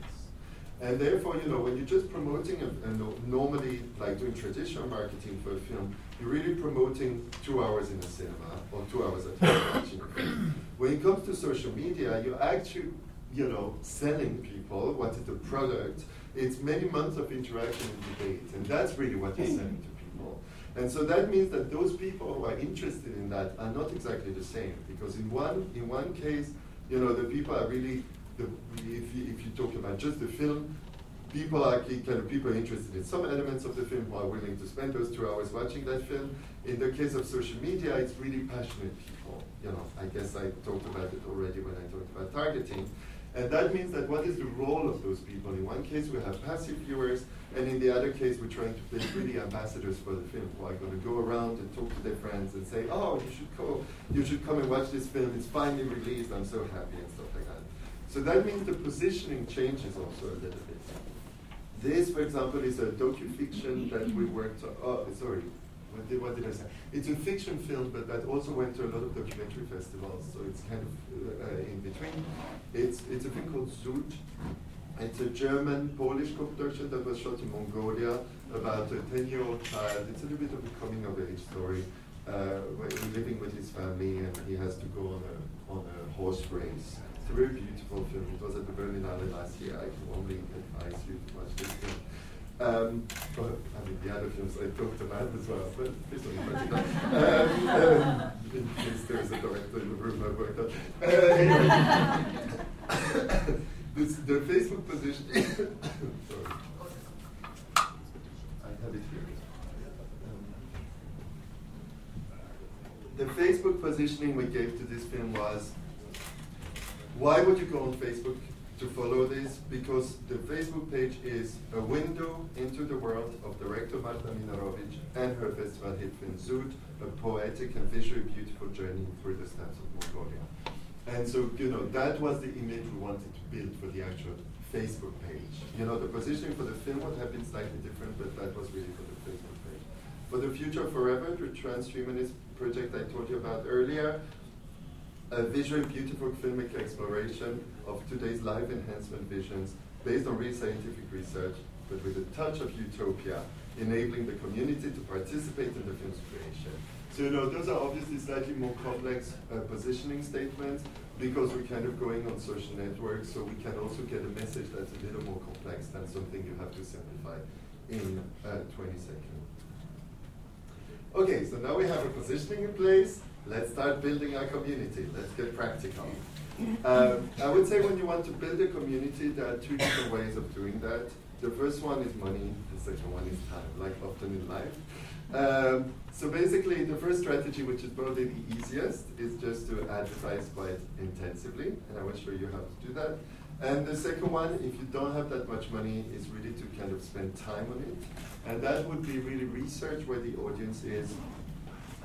And therefore, you know, when you're just promoting a, a no, normally like doing traditional marketing for a film, you're really promoting two hours in a cinema or two hours at home watching. When it comes to social media, you're actually, you know, selling people what is the product. It's many months of interaction and debate, and that's really what you're hmm. selling to people. And so that means that those people who are interested in that are not exactly the same, because in one in one case, you know, the people are really the, if, you, if you talk about just the film, people are kind of people interested in some elements of the film who are willing to spend those two hours watching that film. In the case of social media, it's really passionate people. You know, I guess I talked about it already when I talked about targeting. And that means that what is the role of those people? In one case, we have passive viewers, and in the other case, we're trying to build really ambassadors for the film who are going to go around and talk to their friends and say, "Oh, you should go, you should come and watch this film. It's finally released. I'm so happy," and stuff like that. So that means the positioning changes also a little bit. This, for example, is a docu-fiction that we worked on. Oh, sorry, what did, what did I say? It's a fiction film, but that also went to a lot of documentary festivals, so it's kind of uh, in between. It's, it's a film called Zud. It's a German-Polish co-production that was shot in Mongolia about a 10-year-old child. It's a little bit of a coming-of-age story. Uh, living with his family, and he has to go on a, on a horse race It's a very beautiful film. It was at the Berlinale last year. I can only advise you to watch this film. Um, but, I mean, the other films I talked about as well, but one in particular. um, um, in case there's a director in the room I've worked on. Uh, anyway. this, the Facebook position. sorry. I have it here. Um, the Facebook positioning we gave to this film was why would you go on Facebook to follow this? Because the Facebook page is a window into the world of director Marta Minorowicz and her festival hit film Zud, a poetic and visually beautiful journey through the steppes of Mongolia. And so, you know, that was the image we wanted to build for the actual Facebook page. You know, the positioning for the film would have been slightly different, but that was really for the Facebook page. For the Future Forever, the transhumanist project I told you about earlier, a visually beautiful filmic exploration of today's life enhancement visions based on real scientific research, but with a touch of utopia, enabling the community to participate in the film's creation. So, you know, those are obviously slightly more complex uh, positioning statements because we're kind of going on social networks, so we can also get a message that's a little more complex than something you have to simplify in uh, 20 seconds. Okay, so now we have a positioning in place. Let's start building our community. Let's get practical. Um, I would say when you want to build a community, there are two different ways of doing that. The first one is money, the second one is time, like often in life. Um, so basically, the first strategy, which is probably the easiest, is just to advertise quite intensively, and I will show you how to do that. And the second one, if you don't have that much money, is really to kind of spend time on it. And that would be really research where the audience is,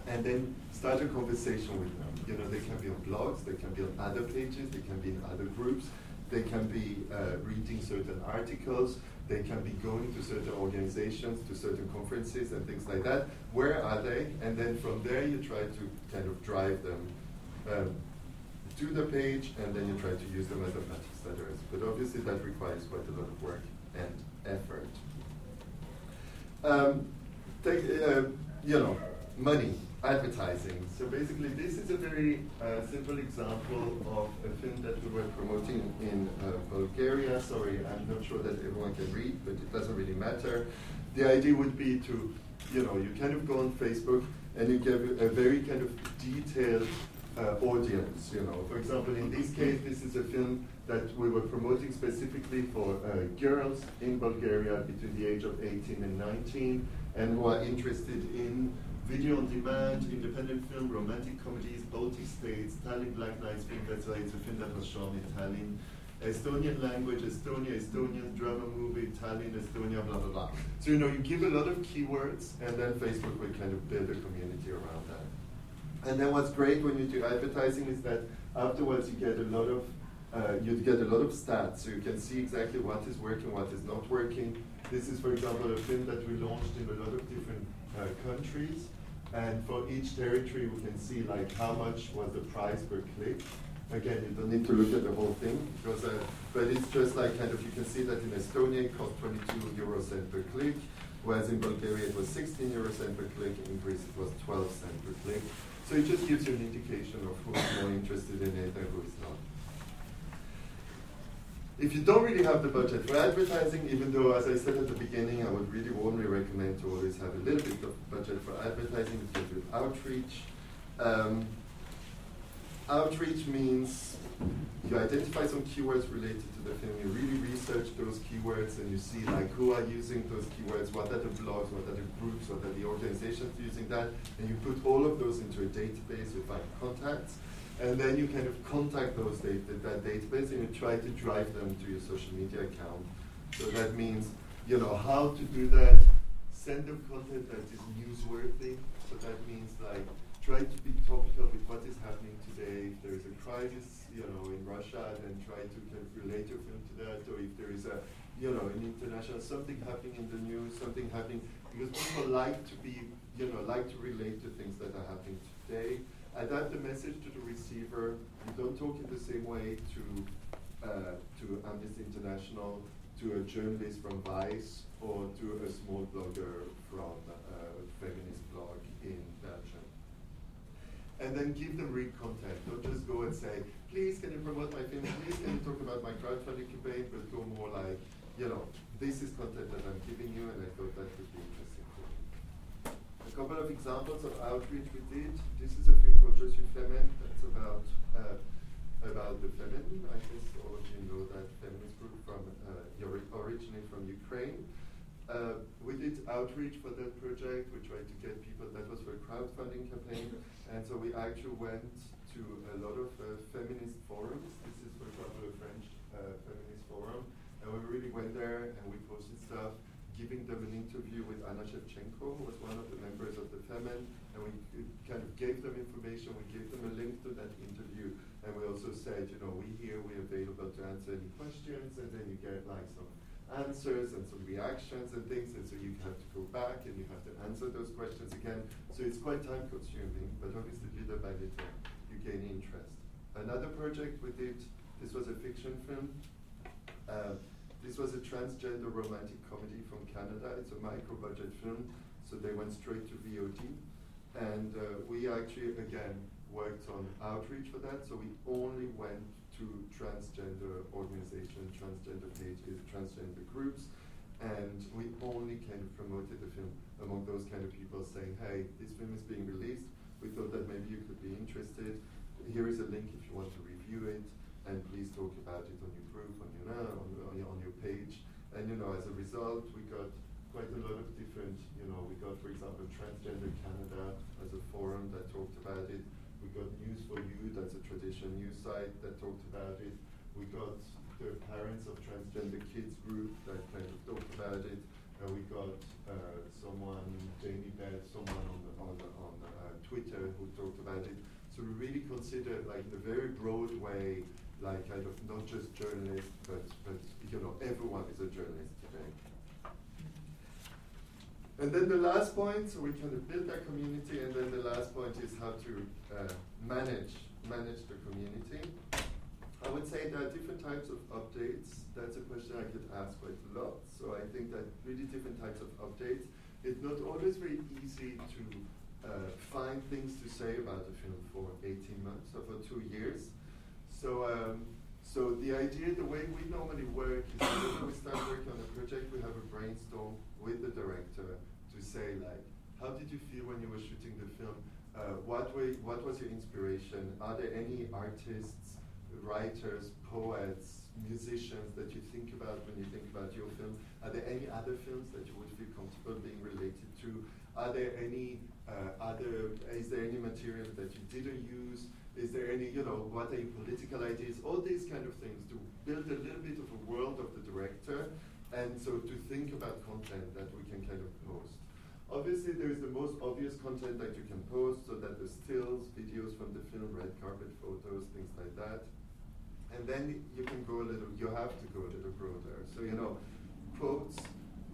and then start a conversation with them. You know, they can be on blogs, they can be on other pages, they can be in other groups, they can be uh, reading certain articles, they can be going to certain organizations, to certain conferences and things like that. Where are they? And then from there you try to kind of drive them um, to the page and then you try to use them as a message But obviously that requires quite a lot of work and effort. Um, take, uh, you know, money advertising. So basically, this is a very uh, simple example of a film that we were promoting in uh, Bulgaria. Sorry, I'm not sure that everyone can read, but it doesn't really matter. The idea would be to, you know, you kind of go on Facebook and you give a very kind of detailed uh, audience. You know, for example, in this case, this is a film that we were promoting specifically for uh, girls in Bulgaria between the age of 18 and 19, and who are interested in video on demand, independent film, romantic comedies, Baltic states, Tallinn Black Nights Film Festival. It's a film that was shown in Tallinn. Estonian language, Estonia, Estonian drama movie, Tallinn, Estonia, blah, blah, blah. So, you know, you give a lot of keywords, and then Facebook will kind of build a community around that. And then what's great when you do advertising is that afterwards you get a lot of uh, you'd get a lot of stats, so you can see exactly what is working, what is not working. This is, for example, a film that we launched in a lot of different uh, countries, and for each territory, we can see like how much was the price per click. Again, you don't need to look at the whole thing, because, uh, but it's just like kind of you can see that in Estonia it cost 22 euro cent per click, whereas in Bulgaria it was 16 euro cent per click, in Greece it was 12 cent per click. So it just gives you an indication of who's more interested in it and who is not if you don't really have the budget for advertising, even though, as I said at the beginning, I would really warmly recommend to always have a little bit of budget for advertising, because outreach. Um, outreach means you identify some keywords related to the film, you really research those keywords, and you see like who are using those keywords, what are the blogs, what are the groups, what are the organizations using that, and you put all of those into a database with like contacts and then you kind of contact those data, that database and you try to drive them to your social media account. So that means, you know, how to do that, send them content that is newsworthy. So that means like try to be topical with what is happening today. If there is a crisis, you know, in Russia, then try to kind of relate your film to that. Or if there is a, you know, an international something happening in the news, something happening because people like to be, you know, like to relate to things that are happening today adapt the message to the receiver. You don't talk in the same way to uh, to Amnesty International, to a journalist from Vice, or to a small blogger from a feminist blog in Belgium. And then give them real content. Don't just go and say, please can you promote my film? Please can you talk about my crowdfunding campaign? But go more like, you know, this is content that I'm giving you, and I thought that would be interesting couple of examples of outreach we did. This is a film called Je suis Femen. That's about uh, about the Femen. I guess all of you know that feminist group from uh, originally from Ukraine. Uh, we did outreach for that project. We tried to get people. That was for a crowdfunding campaign, and so we actually went to a lot of uh, feminist forums. This is, for example, a French uh, feminist forum, and we really went there and we posted stuff giving them an interview with Inna Shevchenko, who was one of the members of the Femen, and we kind of gave them information, we gave them a link to that interview, and we also said, you know, we here, we're available to answer any questions, and then you get like some answers and some reactions and things, and so you have to go back and you have to answer those questions again. So it's quite time consuming, but obviously little by little you gain interest. Another project we did, this was a fiction film. Uh, this was a transgender romantic comedy from Canada. It's a micro budget film, so they went straight to VOD. And uh, we actually, again, worked on outreach for that. So we only went to transgender organizations, transgender pages, transgender groups, and we only kind of promoted the film among those kind of people saying, hey, this film is being released. We thought that maybe you could be interested. Here is a link if you want to review it and please talk about it on your group, on your, uh, on, on, your, page. And you know, as a result, we got quite a lot of different, you know, we got, for example, Transgender Canada as a forum that talked about it. We got News for You, that's a traditional news site that talked about it. We got the Parents of Transgender Kids group that kind of talked about it. Uh, we got uh, someone, Jamie Beth, someone on, the, on, the, on uh, Twitter who talked about it. So we really considered, like, a very broad way, like kind of not just journalists, but, but you know, everyone is a journalist today. And then the last point, so we kind of build that community, and then the last point is how to uh, manage manage the community. I would say there are different types of updates. That's a question I get asked quite a lot. So I think that really different types of updates. It's not always very easy to uh, find things to say about the film for 18 months or for two years. So, um, so the idea, the way we normally work is when we start working on a project, we have a brainstorm with the director to say like, how did you feel when you were shooting the film? Uh, what, way, what was your inspiration? Are there any artists, writers, poets, musicians that you think about when you think about your film? Are there any other films that you would feel comfortable being related to? Are there any uh, other, is there any material that you didn't use? Is there any, you know, what are your political ideas? All these kind of things to build a little bit of a world of the director, and so to think about content that we can kind of post. Obviously, there is the most obvious content that you can post, so that the stills, videos from the film, red carpet photos, things like that. and then you can go a little, you have to go a little broader. So, you know, quotes,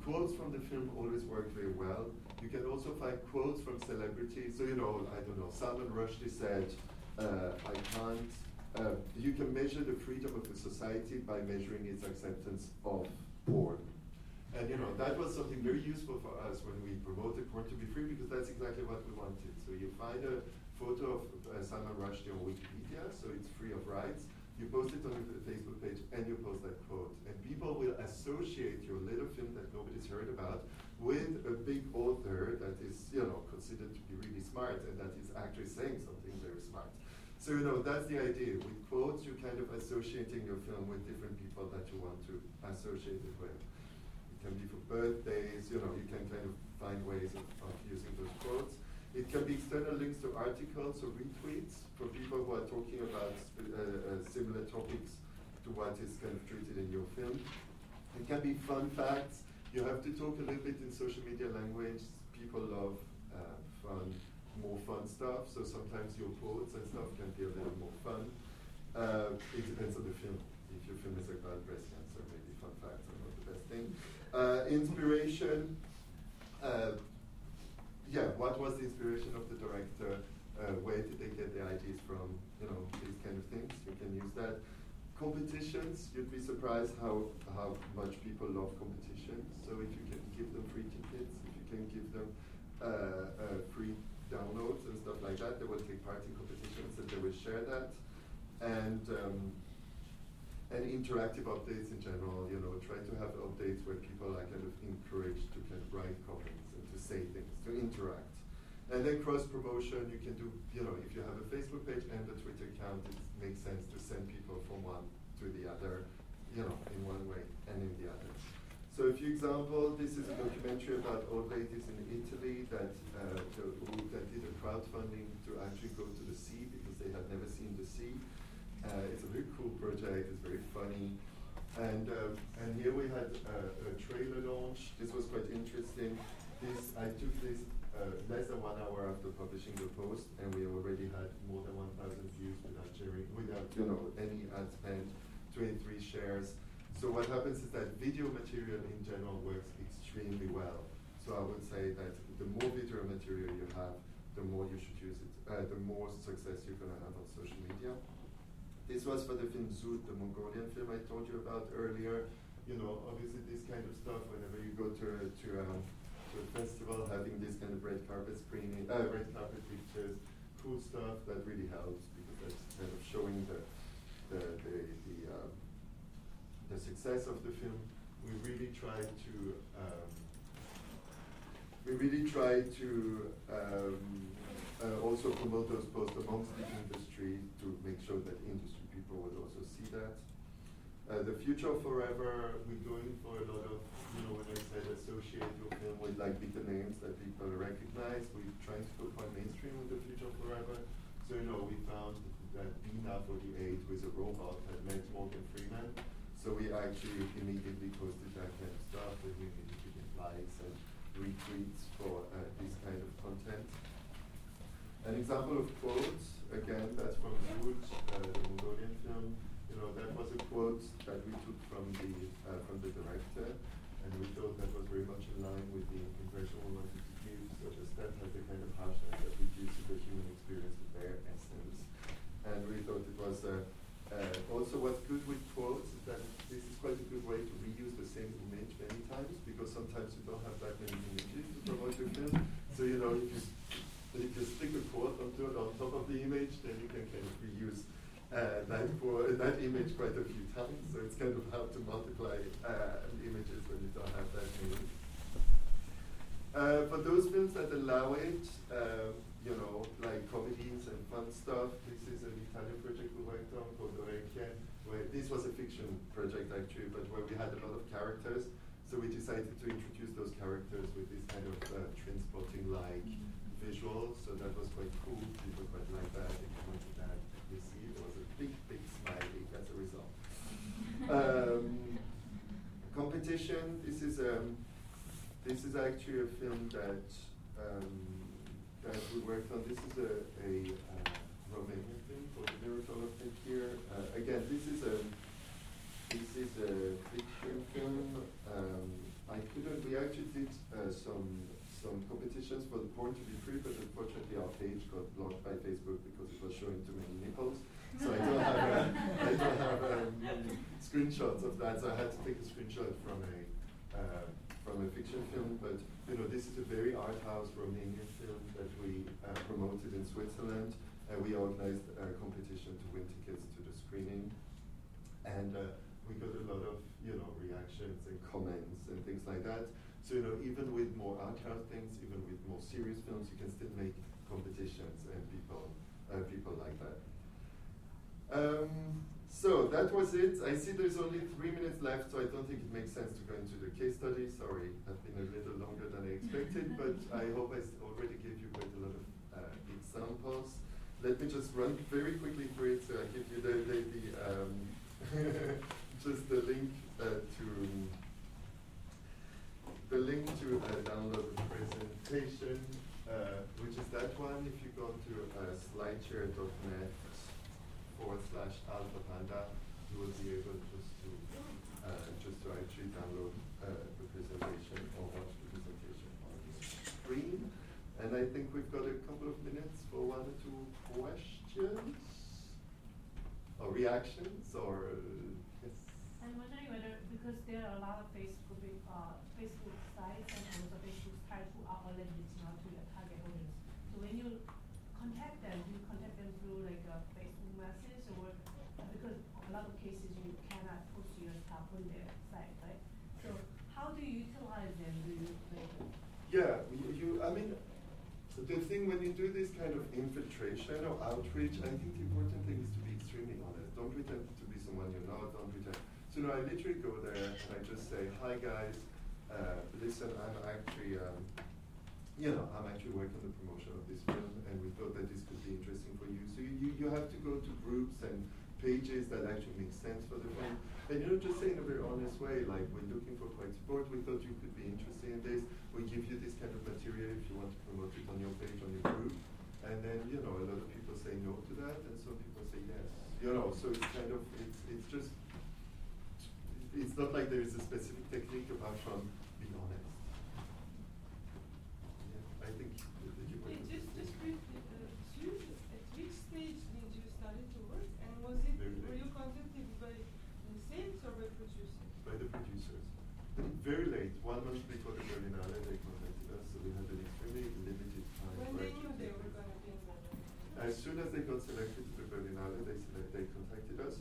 quotes from the film always work very well. You can also find quotes from celebrities. So, you know, I don't know, Salman Rushdie said, I can't, uh, you can measure the freedom of a society by measuring its acceptance of porn. And you know that was something very useful for us when we promoted Porn to be Free because that's exactly what we wanted. So you find a photo of uh, Salman Rushdie on Wikipedia, so it's free of rights. You post it on your Facebook page and you post that quote. And people will associate your little film that nobody's heard about with a big author that is, you know, considered to be really smart and that is actually saying something very smart. So, you know, that's the idea. With quotes, you're kind of associating your film with different people that you want to associate it with It can be for birthdays, you know, you can kind of find ways of, of using those quotes. It can be external links to articles or retweets for people who are talking about uh, uh, similar topics to what is kind of treated in your film. It can be fun facts. You have to talk a little bit in social media language. People love uh, fun, more fun stuff. So sometimes your quotes and stuff can be a little more fun. Uh, it depends on the film if your film is about breast cancer, maybe fun facts are not the best thing. Uh, inspiration, uh, yeah, what was the inspiration of the director? Uh, where did they get the ideas from? You know, these kind of things. You can use that. Competitions, you'd be surprised how, how much people love competitions. So if you can give them free tickets, if you can give them uh, uh, free downloads and stuff like that, they will take part in competitions and they will share that. And um, and interactive updates in general, you know, try to have updates where people are kind of encouraged to kind of write comments and to say things, to interact. And then cross promotion, you can do, you know, if you have a Facebook page and a Twitter account, it makes sense to send people from one to the other, you know, in one way and in the other. So a few examples, this is a documentary about old ladies in Italy that, uh, who, that did a crowdfunding to actually go to the sea because they had never seen the sea. Uh, it's a very cool project. It's very funny. And, uh, and here we had a, a, trailer launch. This was quite interesting. This I took this uh, less than one hour after publishing the post, and we already had more than 1,000 views without sharing, without you know any ad spend, 23 shares. So what happens is that video material in general works extremely well. So I would say that the more video material you have, the more you should use it, uh, the more success you're going to have on social media. This was for the film Zud, the Mongolian film I told you about earlier. You know, obviously this kind of stuff. Whenever you go to to, um, a festival, having this kind of red carpet screening, uh, red carpet pictures, cool stuff that really helps because that's kind of showing the the the the, um, the success of the film. We really try to. Um, we really try to um, uh, also promote those posts amongst the industry to make sure that industry people will also see that. Uh, the future forever, we're going for a lot of, you know, when I said associate your film with like bigger names that people recognize, we're trying to go quite mainstream with the future forever. So, you know, we found that Bina 48 with a robot had met Morgan Freeman. So we actually immediately posted that kind of stuff with immediately likes and retweets for uh, this kind of content. An example of quotes, again, that's from Zud, uh, the Mongolian film. Know, that was a quote that we took from the uh, from the director, and we thought that was very much in line with the impression we wanted to give. So the step has the kind of harshness that reduces the human experience to bare essence, and we thought it was a uh, also, what's good with quotes is that this is quite a good way to reuse the same image many times because sometimes you don't have that many images to promote your film. So, you know, if you, if you stick a quote onto it on top of the image, then you can kind of reuse uh, that, for, that image quite a few times. So it's kind of hard to multiply uh, images when you don't have that many. Uh, for those films that allow it, um, you know, like comedies and fun stuff, this is an Italian project we worked on called Orecchie, where this was a fiction project actually, but where we had a lot of characters. So we decided to introduce those characters with this kind of uh, Trainspotting-like mm-hmm. visuals. So that was quite cool. People quite like that. They commented that. You see, there was a big, big smiley as a result. Um, competition. This is um, this is actually a film that um, that we worked on. This is a, a uh, Romanian film called The Miracle of Tekir. Uh, again, this is a this is a fiction film. Um, I couldn't. We actually did uh, some some competitions for the porn to be free, but unfortunately our page got blocked by Facebook because it was showing too many nipples. So I don't have uh, I don't have um, screenshots of that. So I had to take a screenshot from a uh, from a fiction film. But you know, this is a very art house Romanian film that we uh, promoted in Switzerland. and we organized a competition to win tickets to the screening, and uh, we got a lot of you know reactions and comments and things like that. So you know, even with more art house things, even with more serious films, you can still make competitions, and people uh, people like that. Um, so that was it. I see there's only three minutes left, so I don't think it makes sense to go into the case study. Sorry, I've been a little longer than I expected, but I hope I already gave you quite a lot of uh, examples. Let me just run very quickly through it. So I give you the, the, the um, just the link uh, to the link to uh, download the presentation, uh, which is that one. If you go to uh, slideshare.net forward slash Alphapanda, you will be able just to uh, just to actually download uh, the presentation or watch the presentation on the screen. And I think we've got a couple of minutes for one or two questions or reactions or uh, yes. I'm wondering whether because there are a lot of Facebook uh, Facebook sites and also Facebook try to outlet it not to the target audience. So when you contact them, you contact them through like a Facebook message or because a lot of cases you cannot post your stuff on their site, right? So how do you utilize them? Do you like? Yeah, you, you I mean, the do this kind of infiltration or outreach, I think the important thing is to be extremely honest. Don't pretend to be someone you're not. Don't pretend. So no, I literally go there and I just say, "Hi guys, uh, listen, I'm actually." Um, you know, I'm actually working on the promotion of this film, and we thought that this could be interesting for you. So you, you have to go to groups and pages that actually make sense for the film. And you know, just say in a very honest way, like, we're looking for quite support, we thought you could be interested in this, we give you this kind of material if you want to promote it on your page, on your group. And then, you know, a lot of people say no to that, and some people say yes. You know, so it's kind of, it's, it's just, it's not like there is a specific technique apart from being honest. I think you Wait, just, just briefly, uh, at which stage did you start to work? And was it, were you contacted by the sales or by producers? By the producers. Very late, one month before the Berlinale, they contacted us, so we had an extremely limited time. When they knew they were going to be in Berlin? As soon as they got selected to the Berlinale, they, select, they contacted us,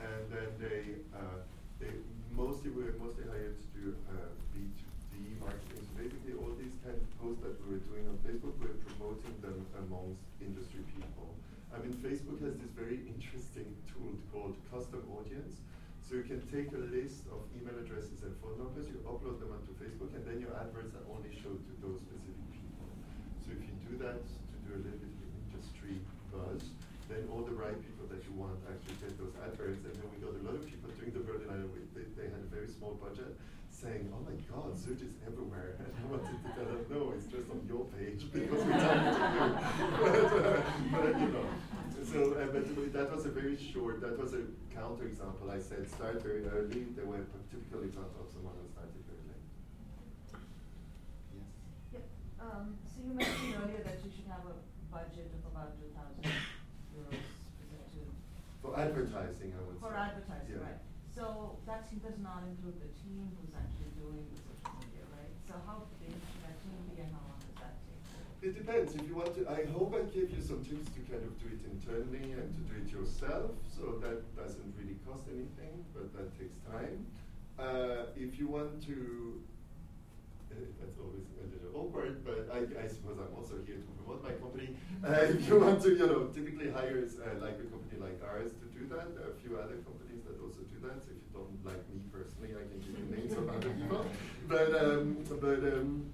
and then they, uh, they mostly were mostly hired to do uh, B2 the marketing. So basically, all these kind of posts that we were doing on Facebook, we we're promoting them amongst industry people. I mean, Facebook has this very interesting tool called custom audience. So you can take a list of email addresses and phone numbers, you upload them onto Facebook, and then your adverts are only shown to those specific people. So if you do that to do a little bit of industry buzz, then all the right people that you want actually get those adverts. And then we got a lot of people doing the Berlin they, they had a very small budget, saying, oh my God, search is everywhere. And I wanted to tell them, no, it's just on your page because we tell you to do. but, uh, but, you know, so uh, but that was a very short, that was a counter example. I said start very early. They were typically part of someone who started very late. Yes. Yeah. Um, so you mentioned earlier that you should have a budget of about 2,000 euros For advertising, I would For say. advertising, Yeah. right. So that does not include the team who's actually doing the social media, right? So how big should that team be and how long does that take? It depends. If you want to, I hope I gave you some tips to kind of do it internally and to do it yourself. So that doesn't really cost anything, but that takes time. Uh, if you want to that's always a little awkward, but I, I, suppose I'm also here to promote my company. Uh, if you want to, you know, typically hire uh, like a company like ours to do that. There are a few other companies that also do that. So if you don't like me personally, I can give you names of other people. But um, but um,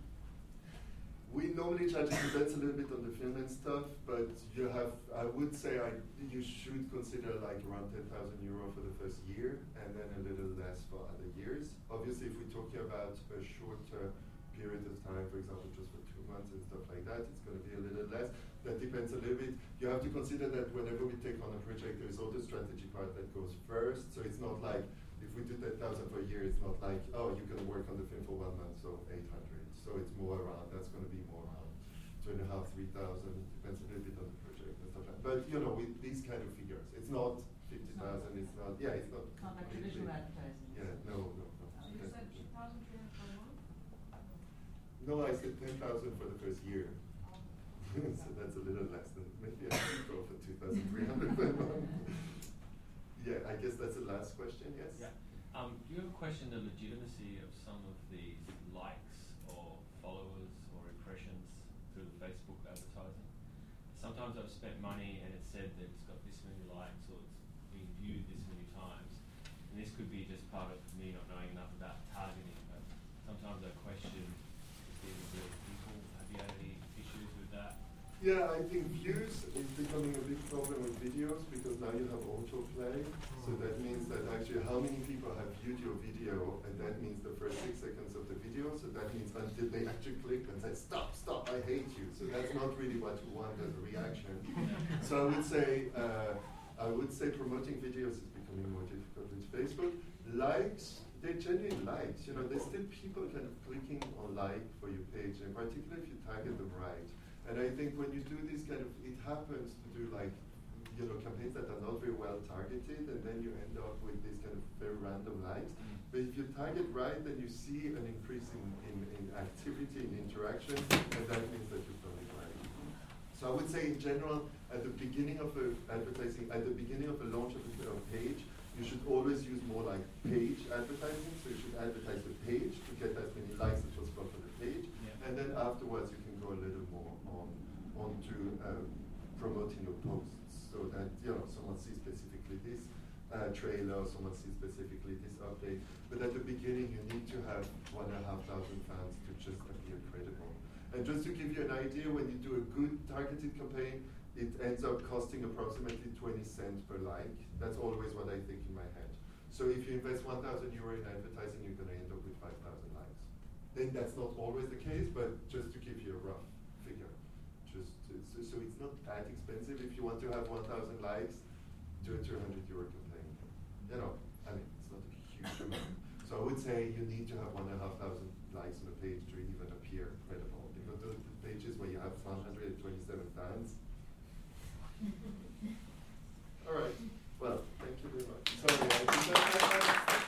we normally charge depends a little bit on the film and stuff, but you have, I would say I, you should consider like around 10,000 euro for the first year and then a little less for other years. Obviously, if we're talking about a shorter period of time, for example, just for two months and stuff like that, it's going to be a little less. That depends a little bit. You have to consider that whenever we take on a project, there's all the strategy part that goes first. So it's not like if we do 10,000 per year, it's not like, oh, you can work on the film for one month, so 800. So it's more around, that's going to be more around two and a half, 3,000, depends a little bit on the project and stuff like that. But, you know, with these kind of figures, it's not 50,000, it's not, yeah, it's not. Not like traditional advertising. Yeah, no, no, no. So you said two thousand three hundred per month? No, I said 10,000 for the first year. Oh. so that's a little less than maybe I should go for 2,300 per month. Yeah, I guess that's the last question, yes? Yeah. Um, do you ever question the legitimacy of some of these likes or followers or impressions through the Facebook advertising? Sometimes I've spent money and it's said that it's got this many likes or it's been viewed this many times. And this could be just part of me not knowing enough about targeting, but sometimes I question just even real people. Have you had any issues with that? Yeah, I think views is becoming a big problem with videos because now you have autoplay. So that means that actually how many people have viewed your video, and that means the first six seconds of the video. So that means until they actually click and say, stop, stop, I hate you. So that's not really what you want as a reaction. So I would say, uh, I would say promoting videos is becoming more difficult with Facebook. Likes, they're genuine likes. You know, there's still people kind of clicking on like for your page, and particularly if you target them right. And I think when you do this kind of, it happens to do like, you know, campaigns that are not very well targeted, and then you end up with these kind of very random likes. Mm. But if you target right, then you see an increase in, in, in activity, in interaction, and that means that done it right. So I would say in general, at the beginning of a advertising, at the beginning of a launch of a of page, you should always use more like page advertising. So you should advertise the page to get as many likes as possible for the page, Yeah. and then afterwards you can go a little more on onto uh, promoting your posts, so that you know someone sees specifically this uh, trailer, someone sees specifically this update. But at the beginning, you need to have one and a half thousand fans to just appear credible. And just to give you an idea, when you do a good targeted campaign, it ends up costing approximately 20 cents per like. That's always what I think in my head. So if you invest 1,000 euro in advertising, you're going to end up with 5,000 likes. Then that's not always the case, but just to give you a rough. Just so, so it's not that expensive if you want to have 1,000 likes, do a 200 euro campaign. You know, I mean, it's not a huge amount. So I would say you need to have 1,500 likes on a page to even appear credible. Because those pages where you have 127 fans. All right. Well, thank you very much. Sorry,